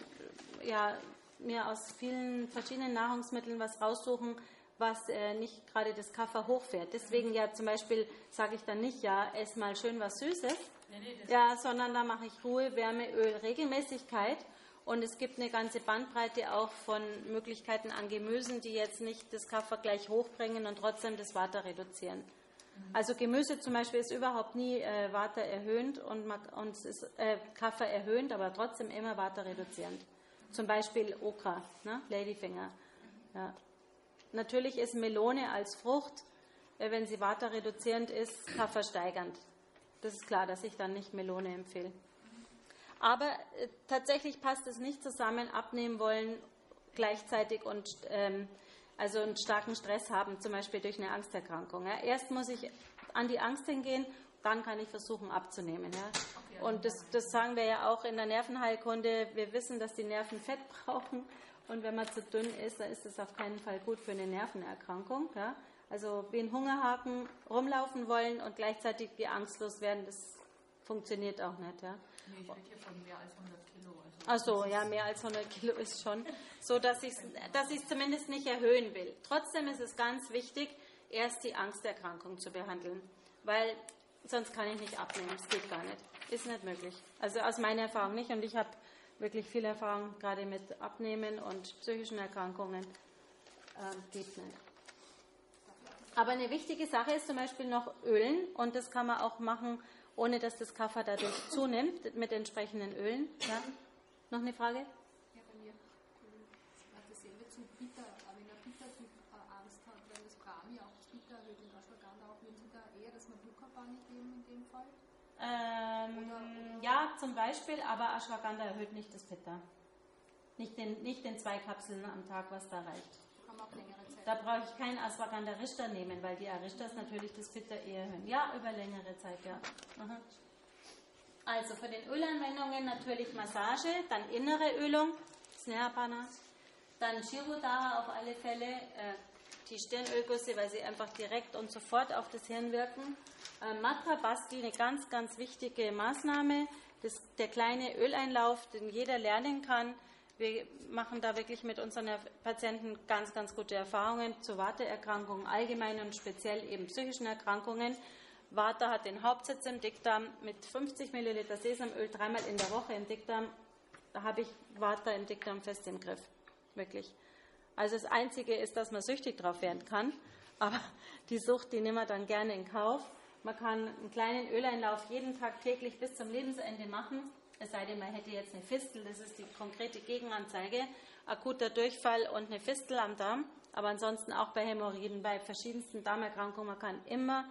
ja, mir aus vielen verschiedenen Nahrungsmitteln was raussuchen, was äh, nicht gerade das Kaffer hochfährt. Deswegen ja zum Beispiel sage ich dann nicht, ja, ess mal schön was Süßes, nee, nee, ja, sondern da mache ich Ruhe, Wärme, Öl, Regelmäßigkeit. Und es gibt eine ganze Bandbreite auch von Möglichkeiten an Gemüsen, die jetzt nicht das Kaffer gleich hochbringen und trotzdem das Water reduzieren. Mhm. Also Gemüse zum Beispiel ist überhaupt nie äh, Water erhöhend und, und es ist äh, Kaffer erhöhend, aber trotzdem immer Water reduzierend. Zum Beispiel Okra, ne? Ladyfinger. Ja. Natürlich ist Melone als Frucht, äh, wenn sie waterreduzierend ist, kaffersteigernd. Das ist klar, dass ich dann nicht Melone empfehle. Aber äh, tatsächlich passt es nicht zusammen, abnehmen wollen gleichzeitig und ähm, also einen starken Stress haben, zum Beispiel durch eine Angsterkrankung. Ja. Erst muss ich an die Angst hingehen dann kann ich versuchen abzunehmen. Ja. Und das, das sagen wir ja auch in der Nervenheilkunde. Wir wissen, dass die Nerven Fett brauchen. Und wenn man zu dünn ist, dann ist es auf keinen Fall gut für eine Nervenerkrankung. Ja. Also wie ein Hungerhaken rumlaufen wollen und gleichzeitig die angstlos werden, das funktioniert auch nicht. Ja. Nee, ich rede hier von mehr als 100 Kilo. Also Ach so, ja, mehr als 100 Kilo ist schon so, dass ich es dass zumindest nicht erhöhen will. Trotzdem ist es ganz wichtig, erst die Angsterkrankung zu behandeln, weil sonst kann ich nicht abnehmen. Das geht gar nicht. Ist nicht möglich. Also aus meiner Erfahrung nicht. Und ich habe wirklich viel Erfahrung gerade mit Abnehmen und psychischen Erkrankungen. Ähm, geht nicht. Aber eine wichtige Sache ist zum Beispiel noch Ölen. Und das kann man auch machen, ohne dass das Kaffer dadurch zunimmt, mit entsprechenden Ölen. Ja? Noch eine Frage? Ja, bei mir. Dasselbe zu Bitter. Wenn der Bitter Angst hat, weil das Brahmi auch das Bitter erhöht und Ashwagandha auch, würden Sie da eher das Maduka-Pani geben in dem Fall? Ähm, ja, zum Beispiel, aber Ashwagandha erhöht nicht das Pitta. Nicht den, nicht den zwei Kapseln am Tag, was da reicht. Da brauche ich keinen Ashwagandha Richter nehmen, weil die Arishtas natürlich das Pitta eher erhöhen. Ja, über längere Zeit, ja. Aha. Also für den Ölanwendungen natürlich Massage, dann innere Ölung, Snehapana, dann Shirodara auf alle Fälle, äh, die Stirnölgüsse, weil sie einfach direkt und sofort auf das Hirn wirken. Äh, Matra Basti, eine ganz, ganz wichtige Maßnahme, das, der kleine Öleinlauf, den jeder lernen kann. Wir machen da wirklich mit unseren Patienten ganz, ganz gute Erfahrungen zu Warteerkrankungen allgemein und speziell eben psychischen Erkrankungen. Vata hat den Hauptsitz im Dickdarm mit 50 Milliliter Sesamöl dreimal in der Woche im Dickdarm. Da habe ich Vata im Dickdarm fest im Griff. Wirklich. Also das Einzige ist, dass man süchtig drauf werden kann. Aber die Sucht, die nehmen wir dann gerne in Kauf. Man kann einen kleinen Öleinlauf jeden Tag täglich bis zum Lebensende machen. Es sei denn, man hätte jetzt eine Fistel, das ist die konkrete Gegenanzeige, akuter Durchfall und eine Fistel am Darm. Aber ansonsten auch bei Hämorrhoiden, bei verschiedensten Darmerkrankungen, man kann immer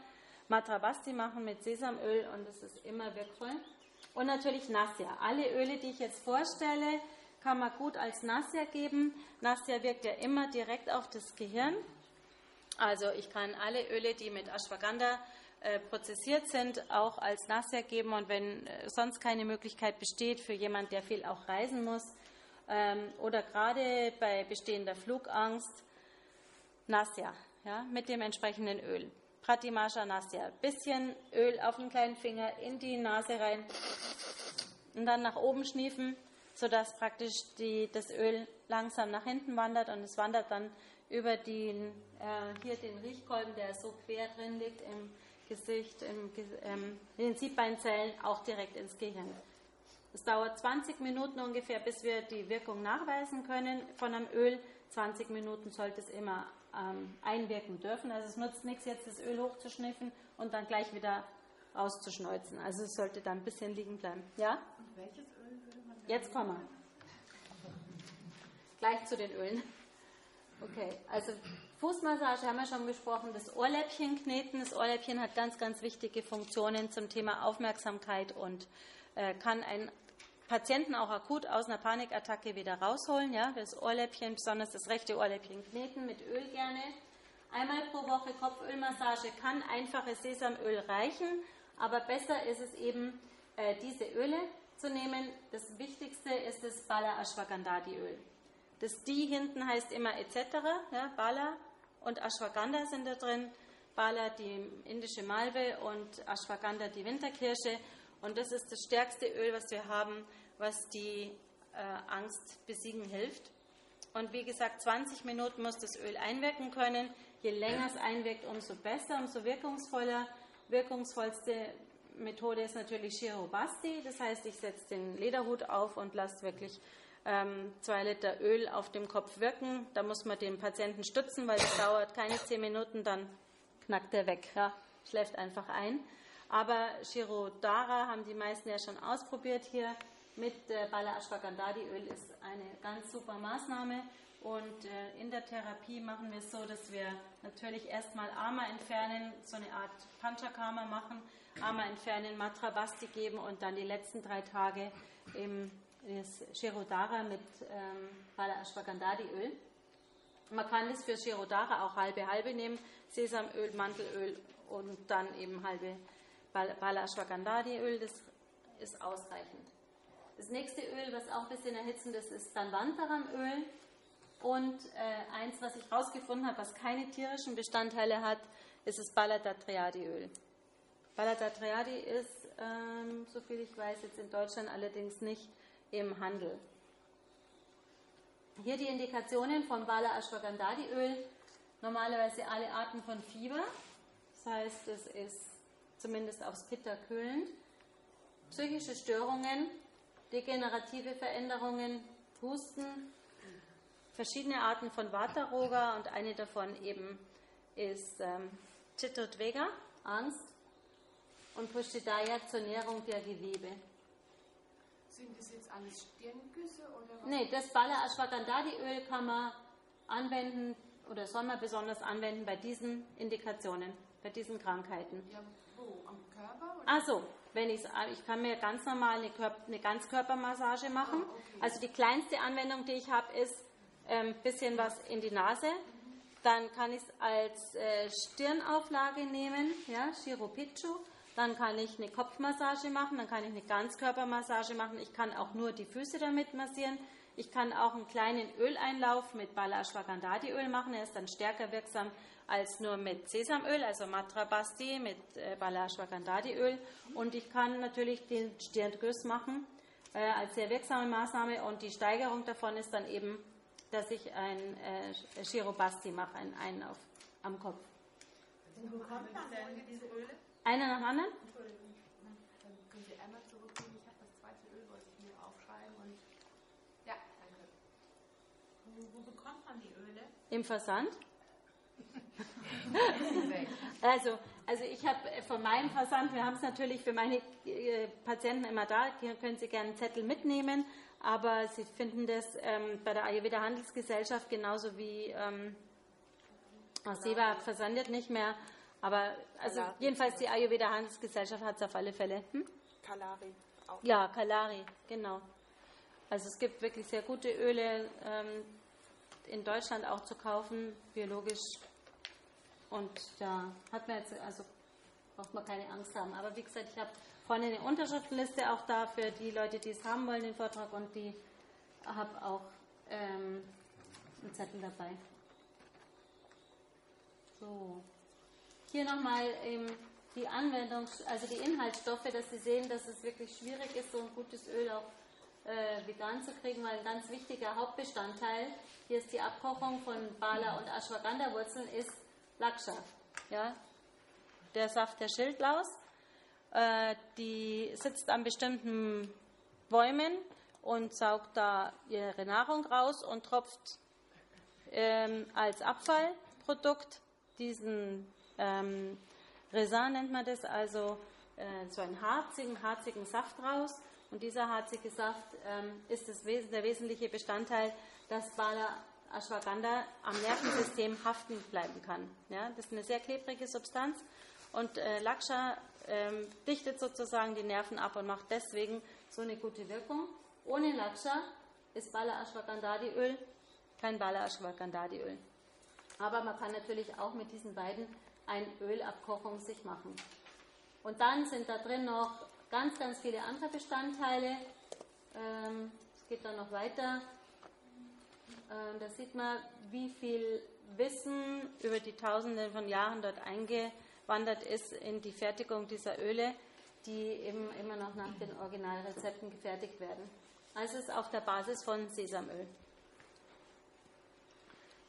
Matrabasti machen mit Sesamöl und das ist immer wirkvoll. Und natürlich Nassia. Alle Öle, die ich jetzt vorstelle, kann man gut als Nassia geben. Nassia wirkt ja immer direkt auf das Gehirn. Also ich kann alle Öle, die mit Ashwagandha äh, prozessiert sind, auch als Nassia geben. Und wenn äh, sonst keine Möglichkeit besteht für jemand, der viel auch reisen muss ähm, oder gerade bei bestehender Flugangst, Nassia ja, mit dem entsprechenden Öl. Pratimasha Nasya. Bisschen Öl auf den kleinen Finger in die Nase rein und dann nach oben schniefen, sodass praktisch die, das Öl langsam nach hinten wandert und es wandert dann über den, äh, hier den Riechkolben, der so quer drin liegt im Gesicht, im, ähm, in den Siebbeinzellen, auch direkt ins Gehirn. Es dauert 20 Minuten ungefähr, bis wir die Wirkung nachweisen können von einem Öl. 20 Minuten sollte es immer ähm, einwirken dürfen. Also es nutzt nichts, jetzt das Öl hochzuschniffen und dann gleich wieder rauszuschneuzen. Also es sollte dann ein bisschen liegen bleiben. Ja? Und welches Öl Jetzt kommen wir. Gleich zu den Ölen. Okay, also Fußmassage haben wir schon besprochen, das Ohrläppchen kneten. Das Ohrläppchen hat ganz, ganz wichtige Funktionen zum Thema Aufmerksamkeit und äh, kann ein Patienten auch akut aus einer Panikattacke wieder rausholen. Ja, das Ohrläppchen, besonders das rechte Ohrläppchen kneten mit Öl gerne. Einmal pro Woche Kopfölmassage kann einfaches Sesamöl reichen, aber besser ist es eben, äh, diese Öle zu nehmen. Das Wichtigste ist das Bala Ashwagandhadi Öl. Das Die hinten heißt immer etc. Ja, Bala und Ashwagandha sind da drin. Bala die indische Malve und Ashwagandha die Winterkirsche. Und das ist das stärkste Öl, was wir haben, was die äh, Angst besiegen hilft. Und wie gesagt, 20 Minuten muss das Öl einwirken können. Je länger es einwirkt, umso besser, umso wirkungsvoller. Wirkungsvollste Methode ist natürlich Shirobasti. Das heißt, ich setze den Lederhut auf und lasse wirklich ähm, zwei Liter Öl auf dem Kopf wirken. Da muss man den Patienten stützen, weil es dauert keine zehn Minuten, dann knackt er weg, ja, schläft einfach ein. Aber Shirodara haben die meisten ja schon ausprobiert hier mit äh, Bala Ashwagandhadi Öl ist eine ganz super Maßnahme. Und äh, in der Therapie machen wir es so, dass wir natürlich erstmal Ama entfernen, so eine Art Panchakarma machen, Ama entfernen, Matra Basti geben und dann die letzten drei Tage das Shirodara mit ähm, Bala Ashwagandhadi Öl. Man kann das für Shirodara auch halbe halbe nehmen, Sesamöl, Mandelöl und dann eben halbe Bal- Bala Ashwagandha-Öl, das ist ausreichend. Das nächste Öl, was auch ein bisschen erhitzend ist, ist Danvantaram-Öl. Und äh, eins, was ich herausgefunden habe, was keine tierischen Bestandteile hat, ist das Baladatriadi-Öl. Baladatriadi ist, ähm, soviel ich weiß, jetzt in Deutschland allerdings nicht im Handel. Hier die Indikationen von Bala Ashwagandha-Öl. Normalerweise alle Arten von Fieber. Das heißt, es ist zumindest aufs Pitta kühlend. Psychische Störungen, degenerative Veränderungen, Husten, verschiedene Arten von Vata-Roga und eine davon eben ist ähm, Chittodvega, Angst, und Pushtidaya zur Nährung der Gewebe. Sind das jetzt alles Stirngüsse oder was? Nee, das Bala Ashwagandha-Öl kann man anwenden oder soll man besonders anwenden bei diesen Indikationen, bei diesen Krankheiten. Ja, wo? Am Körper? Oder? Also, wenn ich's, ich kann mir ganz normal eine, Körp eine Ganzkörpermassage machen. Ah, okay. Also die kleinste Anwendung, die ich habe, ist ähm, bisschen was in die Nase. Dann kann ich es als äh, Stirnauflage nehmen, ja, Shiropichu. Dann kann ich eine Kopfmassage machen, dann kann ich eine Ganzkörpermassage machen. Ich kann auch nur die Füße damit massieren. Ich kann auch einen kleinen Öleinlauf mit Bala Ashwagandha-Öl machen. Er ist dann stärker wirksam als nur mit Sesamöl, also Matrabasti mit äh, Bala Ashwagandha-Öl. Und ich kann natürlich den Stirngriff machen äh, als sehr wirksame Maßnahme. Und die Steigerung davon ist dann eben, dass ich ein äh, Shirobasti mache, einen Einlauf am Kopf. Einer nach dem anderen? Dann können Sie einmal zurückgehen. Ich habe das zweite Öl, wollte ich mir aufschreiben. Und ja, danke. Wo, wo bekommt man die Öle? Im Versand? also, also ich habe von meinem Versand, wir haben es natürlich für meine äh, Patienten immer da, hier können Sie gerne einen Zettel mitnehmen, aber Sie finden das ähm, bei der Ayurveda Handelsgesellschaft genauso wie ähm, Seva versandet nicht mehr, aber also jedenfalls die Ayurveda Handelsgesellschaft hat es auf alle Fälle. Hm? Kalari auch. Ja, Kalari, genau. Also es gibt wirklich sehr gute Öle ähm, in Deutschland auch zu kaufen, biologisch. Und da hat man jetzt, also braucht man keine Angst haben. Aber wie gesagt, ich habe vorne eine Unterschriftenliste auch da für die Leute, die es haben wollen, den Vortrag. Und die habe auch ähm, einen Zettel dabei. So. Hier nochmal ähm, die Anwendung, also die Inhaltsstoffe, dass Sie sehen, dass es wirklich schwierig ist, so ein gutes Öl auch äh, vegan zu kriegen, weil ein ganz wichtiger Hauptbestandteil, hier ist die Abkochung von Bala und Ashwagandha-Wurzeln, ist Laksha. Ja? Der Saft der Schildlaus. Äh, die sitzt an bestimmten Bäumen und saugt da ihre Nahrung raus und tropft ähm, als Abfallprodukt diesen ähm, Resin nennt man das, also äh, so einen harzigen, harzigen Saft raus. Und dieser harzige Saft ähm, ist das Wes der wesentliche Bestandteil, dass Bala Ashwagandha am Nervensystem haften bleiben kann. Ja, das ist eine sehr klebrige Substanz und äh, Laksha ähm, dichtet sozusagen die Nerven ab und macht deswegen so eine gute Wirkung. Ohne Laksha ist Bala Ashwagandha-Öl kein Bala Ashwagandha-Öl. Aber man kann natürlich auch mit diesen beiden ein Ölabkochung sich machen. Und dann sind da drin noch ganz, ganz viele andere Bestandteile. Ähm, es geht dann noch weiter. Ähm, da sieht man, wie viel Wissen über die Tausende von Jahren dort eingewandert ist in die Fertigung dieser Öle, die eben immer noch nach den Originalrezepten gefertigt werden. Also es ist auf der Basis von Sesamöl.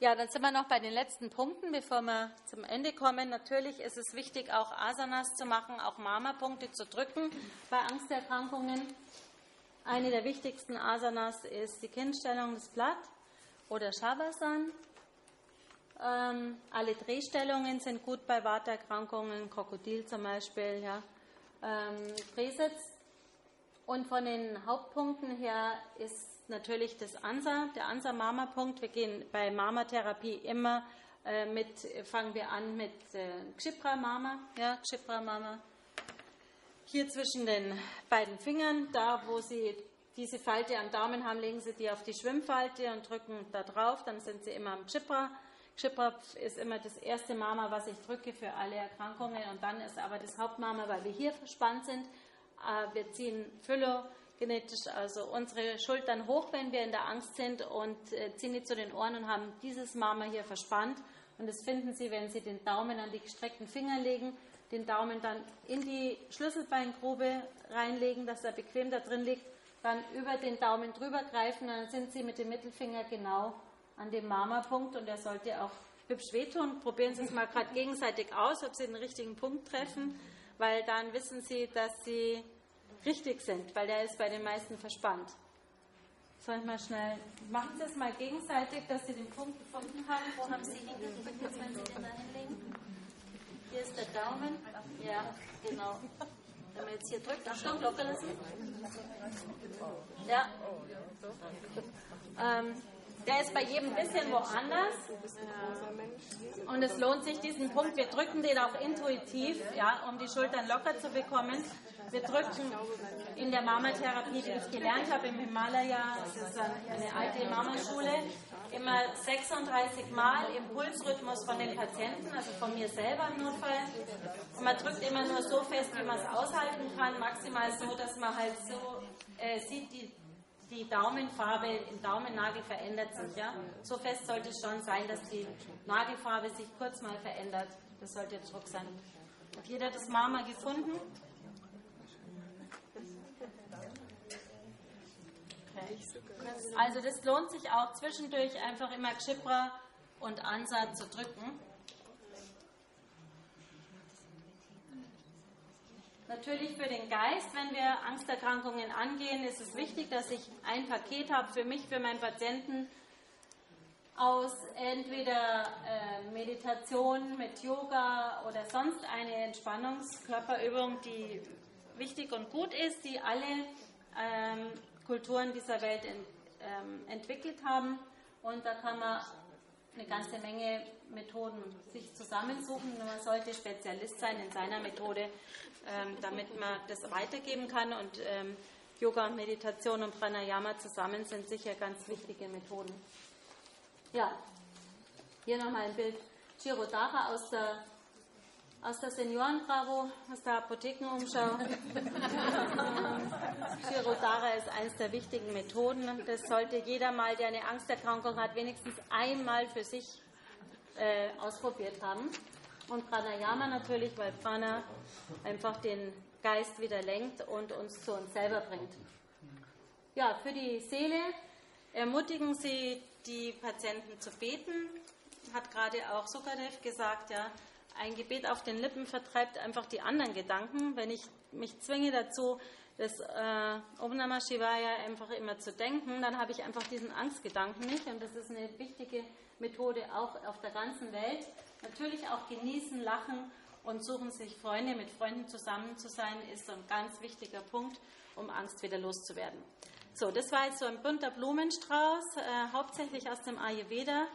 Ja, dann sind wir noch bei den letzten Punkten, bevor wir zum Ende kommen. Natürlich ist es wichtig, auch Asanas zu machen, auch Mama-Punkte zu drücken bei Angsterkrankungen. Eine der wichtigsten Asanas ist die Kindstellung des Blatt oder Shavasana. Ähm, alle Drehstellungen sind gut bei Waterkrankungen, Krokodil zum Beispiel, ja. Ähm, Drehsitz. Und von den Hauptpunkten her ist natürlich das ANSA, der ANSA-Mama-Punkt. Wir gehen bei Mama-Therapie immer äh, mit, fangen wir an mit äh, Xipra-Mama, ja, Xipra-Mama. Hier zwischen den beiden Fingern, da wo Sie diese Falte am Daumen haben, legen Sie die auf die Schwimmfalte und drücken da drauf, dann sind Sie immer am Chipra Chipra ist immer das erste Mama, was ich drücke für alle Erkrankungen und dann ist aber das Hauptmama, weil wir hier verspannt sind. Äh, wir ziehen phylogenetisch also unsere Schultern hoch, wenn wir in der Angst sind und äh, ziehen die zu den Ohren und haben dieses Mama hier verspannt. Und das finden Sie, wenn Sie den Daumen an die gestreckten Finger legen, den Daumen dann in die Schlüsselbeingrube reinlegen, dass er bequem da drin liegt, dann über den Daumen drüber greifen, dann sind Sie mit dem Mittelfinger genau an dem Mama-Punkt und der sollte auch hübsch wehtun. Probieren Sie es mal gerade gegenseitig aus, ob Sie den richtigen Punkt treffen, weil dann wissen Sie, dass Sie richtig sind, weil der ist bei den meisten verspannt. Soll ich mal schnell, machen Sie es mal gegenseitig, dass Sie den Punkt gefunden haben. Wo haben Sie hingedrückt, wenn Sie den da hinlegen? Hier ist der Daumen. Ja, genau. Wenn man jetzt hier drückt, Achtung, locker lassen. Ja. Ähm, der ist bei jedem bisschen woanders. Und es lohnt sich, diesen Punkt, wir drücken den auch intuitiv, ja, um die Schultern locker zu bekommen. Wir drücken in der Mama-Therapie, die ich gelernt habe im Himalaya, das ist eine alte Mama-Schule, immer 36 Mal im Pulsrhythmus von den Patienten, also von mir selber im Notfall. Und man drückt immer nur so fest, wie man es aushalten kann, maximal so, dass man halt so äh, sieht, die die Daumenfarbe im Daumennagel verändert sich. Ja? So fest sollte es schon sein, dass die Nagelfarbe sich kurz mal verändert. Das sollte der Druck sein. Hat jeder das Mama gefunden? Okay. Also das lohnt sich auch zwischendurch einfach immer Gschipra und Ansa zu drücken. Natürlich für den Geist, wenn wir Angsterkrankungen angehen, ist es wichtig, dass ich ein Paket habe für mich, für meinen Patienten aus entweder äh, Meditation mit Yoga oder sonst eine Entspannungskörperübung, die wichtig und gut ist, die alle ähm, Kulturen dieser Welt ent, ähm, entwickelt haben. Und da kann man eine ganze Menge Methoden sich zusammensuchen. Man sollte Spezialist sein in seiner Methode, ähm, damit man das weitergeben kann. Und ähm, Yoga, Meditation und Pranayama zusammen sind sicher ganz wichtige Methoden. Ja, hier nochmal ein Bild. Chirodara aus der, aus der Senioren-Bravo, aus der Apothekenumschau. Chirodara ist eines der wichtigen Methoden. Das sollte jeder mal, der eine Angsterkrankung hat, wenigstens einmal für sich äh, ausprobiert haben. Und Pranayama natürlich, weil Prana einfach den Geist wieder lenkt und uns zu uns selber bringt. Ja, für die Seele ermutigen Sie die Patienten zu beten. Hat gerade auch Sukadev gesagt, ja, ein Gebet auf den Lippen vertreibt einfach die anderen Gedanken. Wenn ich mich zwinge dazu, das äh, Om Namah Shivaya einfach immer zu denken, dann habe ich einfach diesen Angstgedanken nicht. Und das ist eine wichtige Methode auch auf der ganzen Welt. Natürlich auch genießen, lachen und suchen sich Freunde, mit Freunden zusammen zu sein, ist so ein ganz wichtiger Punkt, um Angst wieder loszuwerden. So, das war jetzt so ein bunter Blumenstrauß, äh, hauptsächlich aus dem Ayurveda.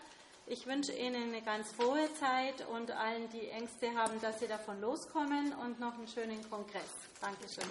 Ich wünsche Ihnen eine ganz frohe Zeit und allen, die Ängste haben, dass sie davon loskommen und noch einen schönen Kongress. Dankeschön.